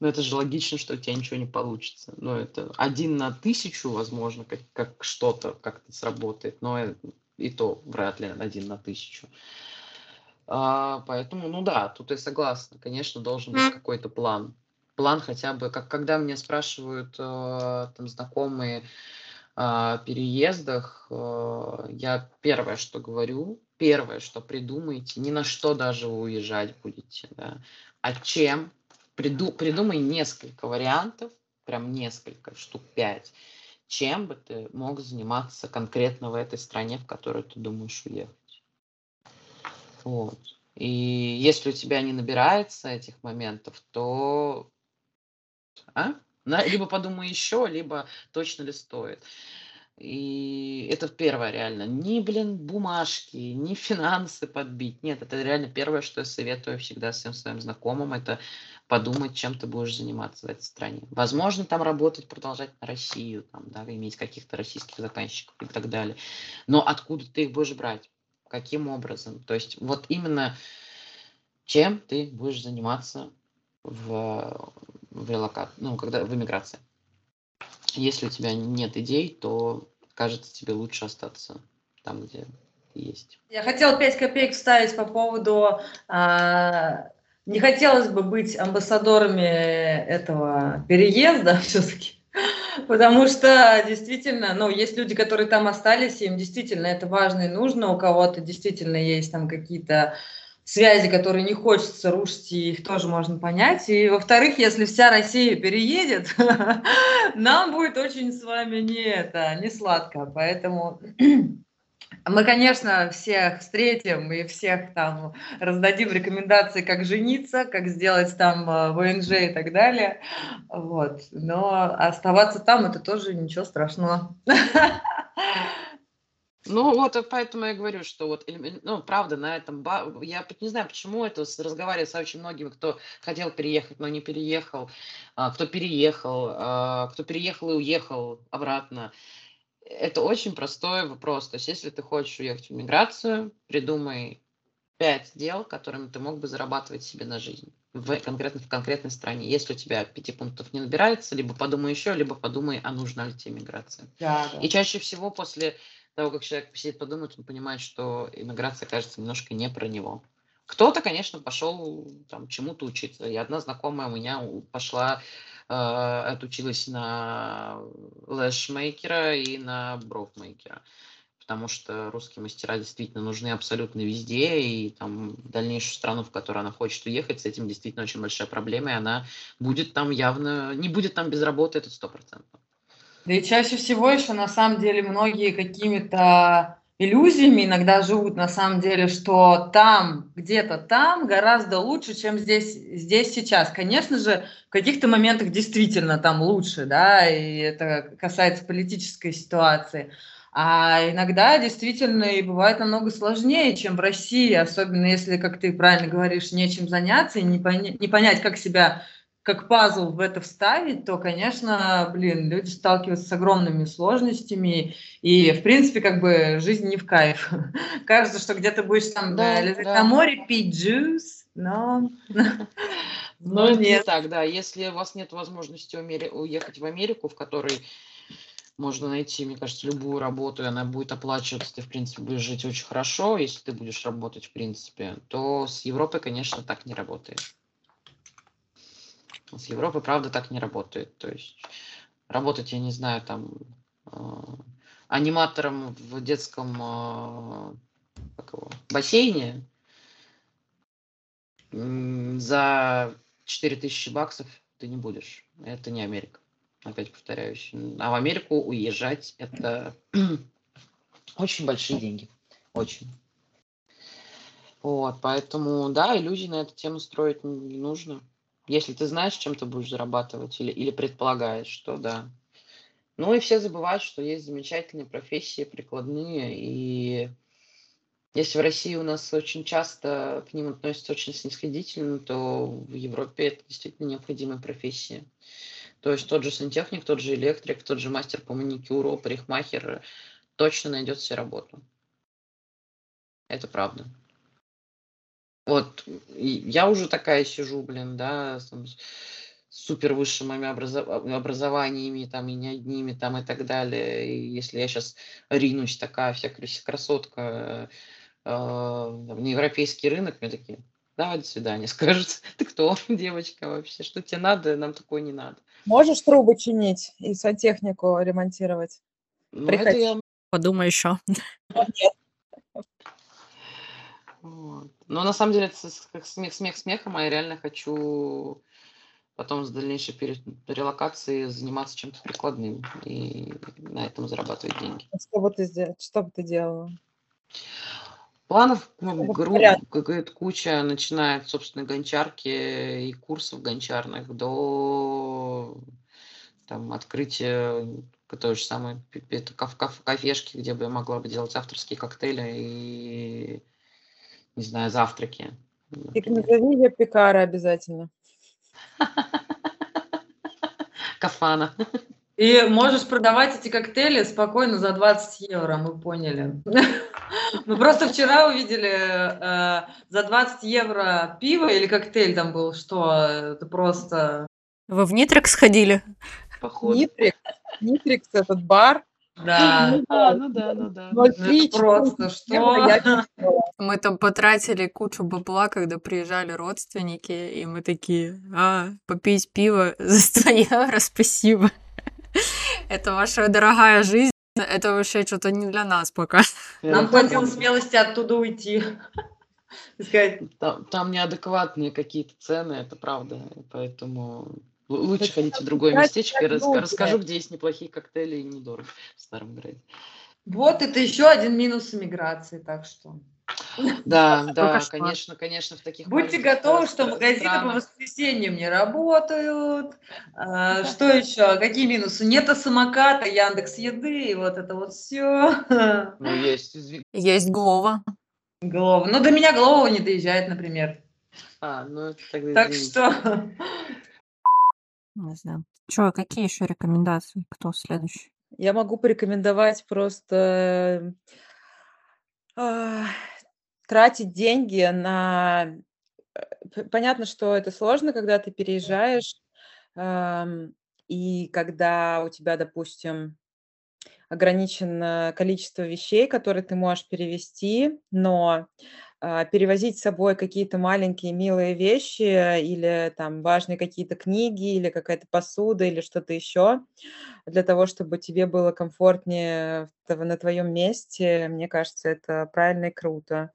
Но это же логично, что у тебя ничего не получится. Ну это один на тысячу, возможно, как, как что-то как-то сработает, но и то вряд ли один на тысячу. А, поэтому, ну да, тут я согласна. Конечно, должен быть какой-то план. План хотя бы, как когда меня спрашивают э, там знакомые о переездах, э, я первое, что говорю, первое, что придумайте, ни на что даже вы уезжать будете, да, а чем, приду, придумай несколько вариантов, прям несколько, штук пять, чем бы ты мог заниматься конкретно в этой стране, в которую ты думаешь уехать. Вот. И если у тебя не набирается этих моментов, то а? либо подумай еще, либо точно ли стоит. И это первое реально. Ни, блин, бумажки, ни финансы подбить. Нет, это реально первое, что я советую всегда всем своим знакомым. Это подумать, чем ты будешь заниматься в этой стране. Возможно, там работать, продолжать на Россию, там, да, иметь каких-то российских заказчиков и так далее. Но откуда ты их будешь брать? Каким образом. То есть вот именно чем ты будешь заниматься в, в релокат, ну, когда в эмиграции. Если у тебя нет идей, то кажется тебе лучше остаться там, где есть. Я хотела 5 копеек вставить по поводу... А, не хотелось бы быть амбассадорами этого переезда [laughs] все-таки. Потому что действительно, ну, есть люди, которые там остались, им действительно это важно и нужно, у кого-то действительно есть там какие-то связи, которые не хочется рушить, и их тоже можно понять. И, во-вторых, если вся Россия переедет, [laughs] нам будет очень с вами не это, не сладко. Поэтому мы, конечно, всех встретим и всех там раздадим рекомендации, как жениться, как сделать там э, ВНЖ и так далее. Вот. Но оставаться там это тоже ничего страшного. [laughs] Ну вот, э, поэтому я говорю, что вот, ну, правда, на этом, я не знаю, почему это, разговариваю с очень многими, кто хотел переехать, но не переехал, а, кто переехал, а, кто переехал и уехал обратно это очень простой вопрос. То есть, если ты хочешь уехать в миграцию, придумай пять дел, которыми ты мог бы зарабатывать себе на жизнь в, конкретно, в конкретной стране. Если у тебя пяти пунктов не набирается, либо подумай еще, либо подумай, а нужна ли тебе миграция. Да, да. И чаще всего после того, как человек посидит, подумает, он понимает, что иммиграция, кажется, немножко не про него. Кто-то, конечно, пошел там чему-то учиться. И одна знакомая у меня пошла э, отучилась на лэшмейкера и на бровмейкера. потому что русские мастера действительно нужны абсолютно везде, и там в дальнейшую страну, в которую она хочет уехать, с этим действительно очень большая проблема, и она будет там явно, не будет там без работы, это сто процентов. Да и чаще всего еще на самом деле многие какими-то иллюзиями иногда живут на самом деле, что там, где-то там гораздо лучше, чем здесь, здесь сейчас. Конечно же, в каких-то моментах действительно там лучше, да, и это касается политической ситуации. А иногда действительно и бывает намного сложнее, чем в России, особенно если, как ты правильно говоришь, нечем заняться и не, поня- не понять, как себя как пазл в это вставить, то, конечно, блин, люди сталкиваются с огромными сложностями, и, в принципе, как бы жизнь не в кайф. [laughs] Кажется, что где-то будешь там да, лежать да. на море, пить джус, но... [laughs] Но нет. не так, да. Если у вас нет возможности уехать в Америку, в которой можно найти, мне кажется, любую работу, и она будет оплачиваться, ты, в принципе, будешь жить очень хорошо, если ты будешь работать, в принципе, то с Европой, конечно, так не работает. С Европой, правда, так не работает. То есть работать, я не знаю, там э, аниматором в детском э, его, бассейне э, за 4000 баксов ты не будешь. Это не Америка. Опять повторяюсь. А в Америку уезжать это [clears throat] очень большие деньги. Очень. Вот, поэтому, да, иллюзий на эту тему строить не нужно. Если ты знаешь, чем ты будешь зарабатывать или, или предполагаешь, что да. Ну и все забывают, что есть замечательные профессии, прикладные. И если в России у нас очень часто к ним относятся очень снисходительно, то в Европе это действительно необходимая профессия. То есть тот же сантехник, тот же электрик, тот же мастер по маникюру, парикмахер точно найдет себе работу. Это правда. Вот, я уже такая сижу, блин, да, с, там, с супер высшими образов... образованиями, там, и не одними, там, и так далее. И если я сейчас ринусь, такая вся красотка, э, на европейский рынок, мне такие, давай, до свидания, [laughs] скажут, ты кто, девочка, вообще, что тебе надо, нам такое не надо. Можешь трубы чинить и сантехнику ремонтировать? Ну, это я... Подумай еще. Нет. [laughs] Но на самом деле это как смех, смех смехом, а я реально хочу потом с дальнейшей релокацией заниматься чем-то прикладным и на этом зарабатывать деньги. А что бы ты, что бы ты делала? Планов ну, гру, какая-то куча, начиная от собственной гончарки и курсов гончарных до там, открытия той же самой кафешки, где бы я могла бы делать авторские коктейли и не знаю, завтраки. Так назови ее Пикара обязательно. [laughs] Кафана. И можешь продавать эти коктейли спокойно за 20 евро, мы поняли. [laughs] Мы просто вчера увидели э, за 20 евро пиво или коктейль там был, что это просто... Вы в Нитрикс сходили? Походу. Нитрикс, Нитрикс этот бар, да. А, ну да, ну да. Ну, это просто что? Мы там потратили кучу бабла, когда приезжали родственники, и мы такие, а, попить пиво [laughs] за 100 евро, спасибо. Это ваша дорогая жизнь. Это вообще что-то не для нас пока. Нам хватило смелости оттуда уйти. Там, там неадекватные какие-то цены, это правда. Поэтому Лучше ходить в другое местечко и расскажу, где есть неплохие коктейли и недорого в Старом Граде. Вот это еще один минус иммиграции, так что. Да, [laughs] да, конечно, конечно, в таких Будьте готовы, что магазины по воскресеньям не работают. А, [laughs] что еще? Какие минусы? Нет самоката, Яндекс Еды, и вот это вот все. [laughs] Ну, есть. Есть Глова. Глова. Ну, до меня Глова не доезжает, например. А, ну, тогда Так что не знаю. Чё, какие еще рекомендации? Кто следующий? Я могу порекомендовать просто а, тратить деньги на... Э, понятно, что это сложно, когда ты переезжаешь, и когда у тебя, допустим, ограниченное количество вещей, которые ты можешь перевести, но а, перевозить с собой какие-то маленькие милые вещи или там важные какие-то книги или какая-то посуда или что-то еще для того, чтобы тебе было комфортнее на твоем месте. Мне кажется, это правильно и круто.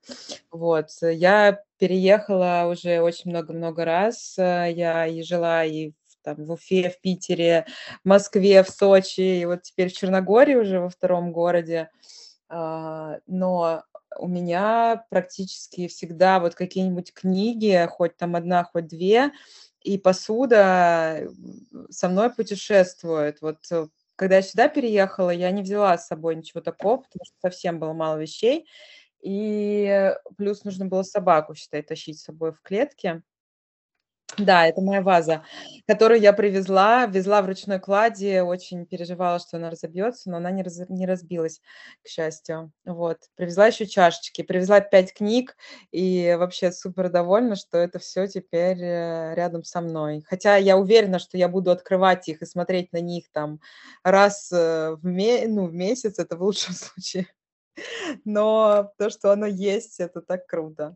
Вот. Я переехала уже очень много-много раз. Я и жила и там в Уфе, в Питере, в Москве, в Сочи, и вот теперь в Черногории уже во втором городе. А, но у меня практически всегда вот какие-нибудь книги, хоть там одна, хоть две, и посуда со мной путешествует. Вот э, когда я сюда переехала, я не взяла с собой ничего такого, потому что совсем было мало вещей. И плюс нужно было собаку, считай, тащить с собой в клетке. Да, это моя ваза, которую я привезла, везла в ручной кладе, очень переживала, что она разобьется, но она не, раз, не разбилась, к счастью. Вот. Привезла еще чашечки, привезла пять книг, и вообще супер довольна, что это все теперь э, рядом со мной. Хотя я уверена, что я буду открывать их и смотреть на них там раз э, в, ме- ну, в месяц, это в лучшем [laughs] случае. Но то, что оно есть, это так круто.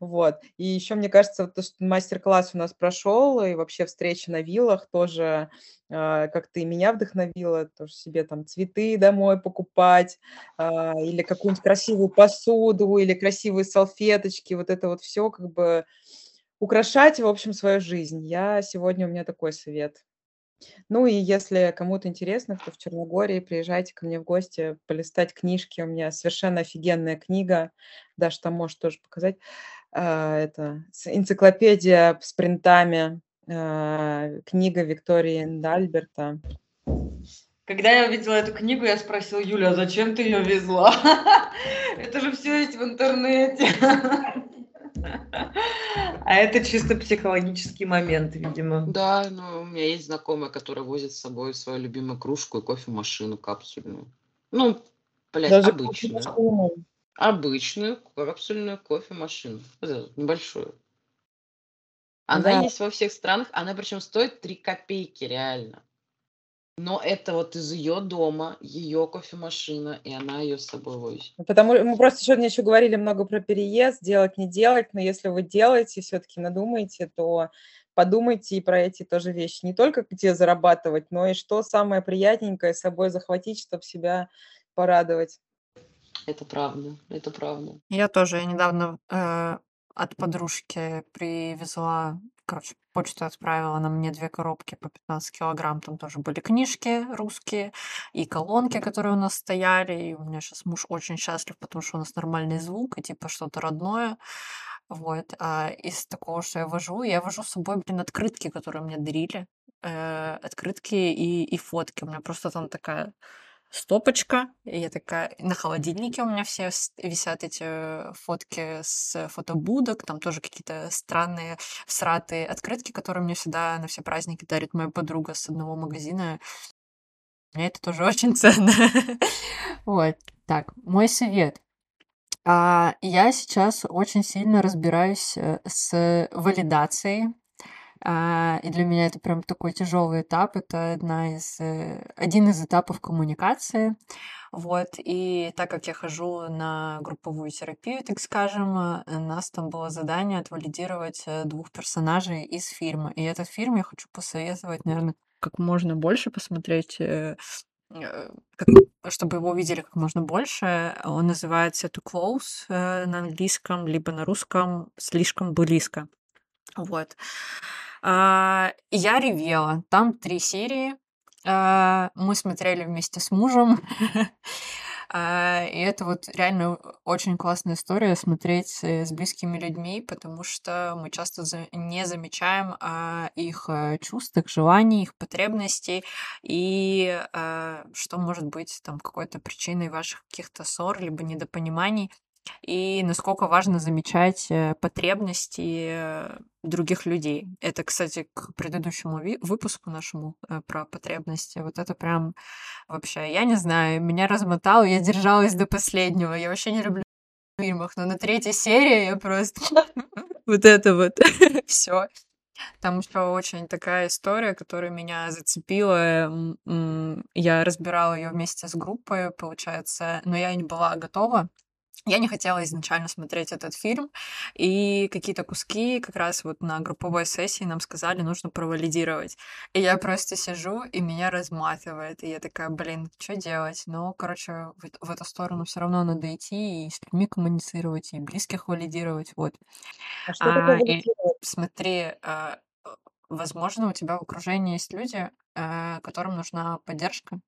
Вот. И еще, мне кажется, то, что мастер-класс у нас прошел, и вообще встреча на виллах тоже э, как-то и меня вдохновило, тоже себе там цветы домой покупать, э, или какую-нибудь красивую посуду, или красивые салфеточки, вот это вот все как бы украшать, в общем, свою жизнь. Я сегодня, у меня такой совет. Ну и если кому-то интересно, кто в Черногории, приезжайте ко мне в гости, полистать книжки. У меня совершенно офигенная книга. Даша там может тоже показать. А, это энциклопедия с принтами. А, книга Виктории Дальберта. Когда я увидела эту книгу, я спросила Юля, а зачем ты ее везла? [laughs] Это же все есть в интернете. [laughs] А это чисто психологический момент, видимо. Да, ну, у меня есть знакомая, которая возит с собой свою любимую кружку и кофемашину капсульную. Ну, блядь, Даже обычную. Обычную капсульную кофемашину. Вот небольшую. Она да. есть во всех странах, она причем стоит 3 копейки, реально. Но это вот из ее дома, ее кофемашина, и она ее с собой возит. Ну, потому мы просто сегодня еще говорили много про переезд, делать, не делать, но если вы делаете, все-таки надумаете, то подумайте и про эти тоже вещи. Не только где зарабатывать, но и что самое приятненькое с собой захватить, чтобы себя порадовать. Это правда, это правда. Я тоже я недавно э, от подружки привезла короче, почта отправила на мне две коробки по 15 килограмм. Там тоже были книжки русские и колонки, которые у нас стояли. И у меня сейчас муж очень счастлив, потому что у нас нормальный звук и типа что-то родное. Вот. А из такого, что я вожу, я вожу с собой, блин, открытки, которые мне дарили. Э, открытки и, и фотки. У меня просто там такая стопочка. И я такая... На холодильнике у меня все висят эти фотки с фотобудок. Там тоже какие-то странные, сратые открытки, которые мне всегда на все праздники дарит моя подруга с одного магазина. Мне это тоже [laughs] очень ценно. Вот. Так, мой совет. А, я сейчас очень сильно разбираюсь э, с валидацией и для меня это прям такой тяжелый этап. Это одна из, э, один из этапов коммуникации. Вот. И так как я хожу на групповую терапию, так скажем, э, у нас там было задание отвалидировать э, двух персонажей из фильма. И этот фильм я хочу посоветовать, наверное, как можно больше посмотреть как, чтобы его увидели как можно больше. Он называется Too Close на английском, либо на русском «Слишком близко». Вот. А, я ревела. Там три серии. А, мы смотрели вместе с мужем. [laughs] А, и это вот реально очень классная история смотреть с близкими людьми, потому что мы часто не замечаем их э, чувств, их желаний, их потребностей и что может быть там какой-то причиной ваших каких-то ссор либо недопониманий и насколько важно замечать э, потребности других людей. Это, кстати, к предыдущему выпуску нашему э, про потребности. Вот это прям вообще, я не знаю, меня размотало, я держалась до последнего. Я вообще не люблю фильмах, но на третьей серии я просто [laughs] вот это вот [laughs] все. Там еще очень такая история, которая меня зацепила. Я разбирала ее вместе с группой, получается, но я не была готова Я не хотела изначально смотреть этот фильм, и какие-то куски как раз вот на групповой сессии нам сказали, нужно провалидировать. И я просто сижу, и меня разматывает, и я такая, блин, что делать? Но, короче, в, в эту сторону все равно надо идти, и с людьми коммуницировать, и близких валидировать, вот. А что такое А, и валидировать? смотри, а, возможно, у тебя в окружении есть люди, а, которым нужна поддержка,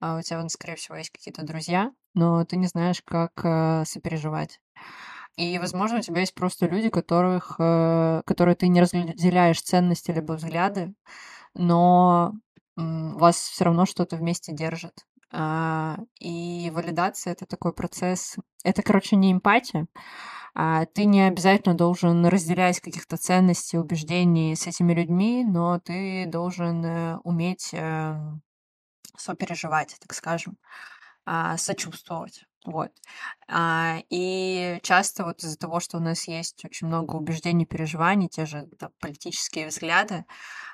а у тебя, скорее всего, есть какие-то друзья, но ты не знаешь, как э, сопереживать. И, возможно, у тебя есть просто люди, которых, э, которые ты не разделяешь ценности либо взгляды, но м, вас все равно что-то вместе держит. А, и валидация это такой процесс. Это, короче, не эмпатия. А ты не обязательно должен разделять каких-то ценностей, убеждений с этими людьми, но ты должен э, уметь эм, сопереживать, так скажем, а, сочувствовать. Вот. А, и часто вот из-за того, что у нас есть очень много убеждений, переживаний, те же там, политические взгляды,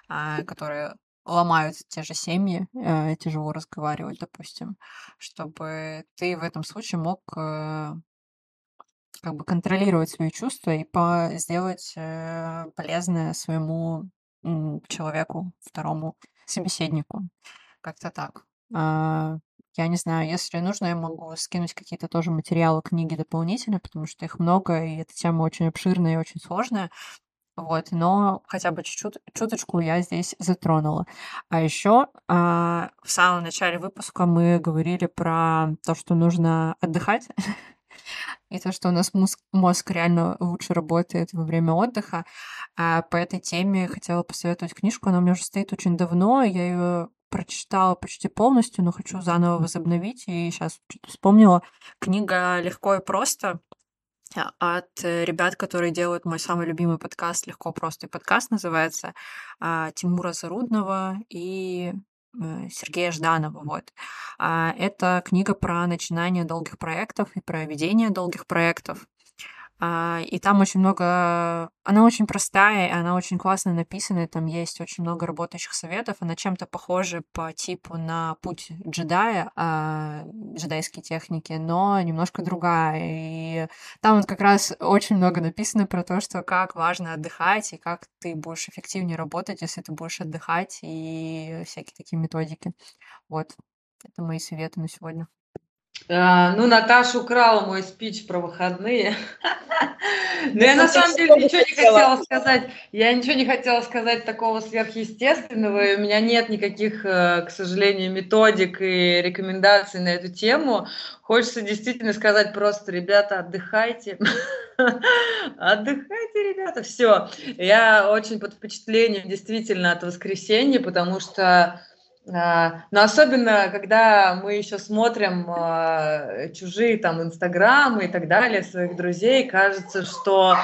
а, которые ломают те же семьи, э, тяжело разговаривать, допустим, чтобы ты в этом случае мог э, как бы контролировать свои чувства и по сделать э, полезное своему человеку, второму собеседнику. Как-то так. А, я не знаю, если нужно, я могу скинуть какие-то тоже материалы, книги дополнительно, потому что их много, и эта тема очень обширная и очень сложная. Вот, но хотя бы чуть-чуть, чуточку я здесь затронула. А еще а, в самом начале выпуска мы говорили про то, что нужно отдыхать, [laughs] и то, что у нас мозг, мозг реально лучше работает во время отдыха. А по этой теме хотела посоветовать книжку, она у меня уже стоит очень давно, я ее прочитала почти полностью, но хочу заново возобновить, и сейчас вспомнила. Книга «Легко и просто» от э, ребят, которые делают мой самый любимый подкаст «Легко, просто» и подкаст называется, а, Тимура Зарудного и э, Сергея Жданова. Вот. А, это книга про начинание долгих проектов и про ведение долгих проектов. А, и там очень много... Она очень простая, она очень классно написана, там есть очень много работающих советов. Она чем-то похожа по типу на путь джедая, а, джедайские техники, но немножко другая. И там вот как раз очень много написано про то, что как важно отдыхать, и как ты будешь эффективнее работать, если ты будешь отдыхать, и всякие такие методики. Вот. Это мои советы на сегодня. А, ну, Наташа украла мой спич про выходные. [laughs] Но я на самом деле ничего не хотела сказать. Я ничего не хотела сказать такого сверхъестественного. И у меня нет никаких, э, к сожалению, методик и рекомендаций на эту тему. Хочется действительно сказать просто, ребята, отдыхайте. [laughs] Отдыхайте, ребята. Все. Я очень под впечатлением действительно от воскресенья, потому что но особенно, когда мы еще смотрим а, чужие там инстаграмы и так далее, своих друзей, кажется, что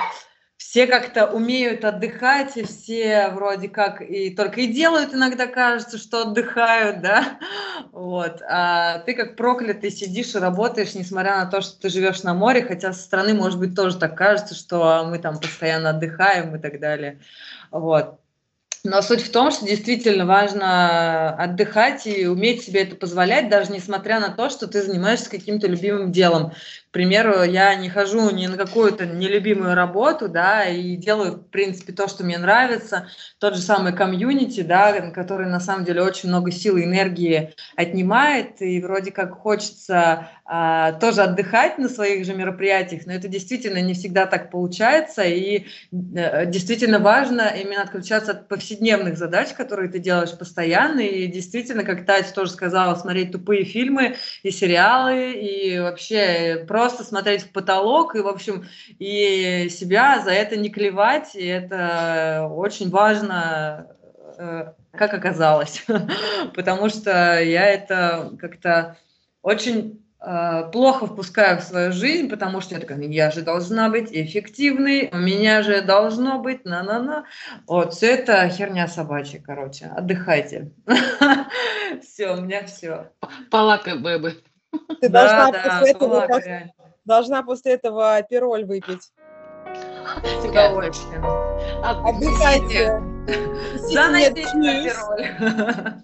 все как-то умеют отдыхать, и все вроде как и только и делают иногда, кажется, что отдыхают, да, [laughs] вот, а ты как проклятый сидишь и работаешь, несмотря на то, что ты живешь на море, хотя со стороны, может быть, тоже так кажется, что мы там постоянно отдыхаем и так далее, вот. Но суть в том, что действительно важно отдыхать и уметь себе это позволять, даже несмотря на то, что ты занимаешься каким-то любимым делом. Примеру, я не хожу ни на какую-то нелюбимую работу, да, и делаю, в принципе, то, что мне нравится. Тот же самый комьюнити, да, который на самом деле очень много сил и энергии отнимает, и вроде как хочется а, тоже отдыхать на своих же мероприятиях, но это действительно не всегда так получается, и а, действительно важно именно отключаться от повседневных задач, которые ты делаешь постоянно, и действительно, как Тать тоже сказала, смотреть тупые фильмы и сериалы, и вообще просто смотреть в потолок, и, в общем, и себя за это не клевать, и это очень важно, э, как оказалось, [laughs] потому что я это как-то очень а, плохо впускаю в свою жизнь, потому что я такая, я же должна быть эффективной, у меня же должно быть, на-на-на. Вот, все это херня собачья, короче. Отдыхайте. [laughs] Все, у меня все. Палакай, бэбы. Ты должна после этого должна после этого пироль выпить. С удовольствием. Отдыхайте. Заносите пироль.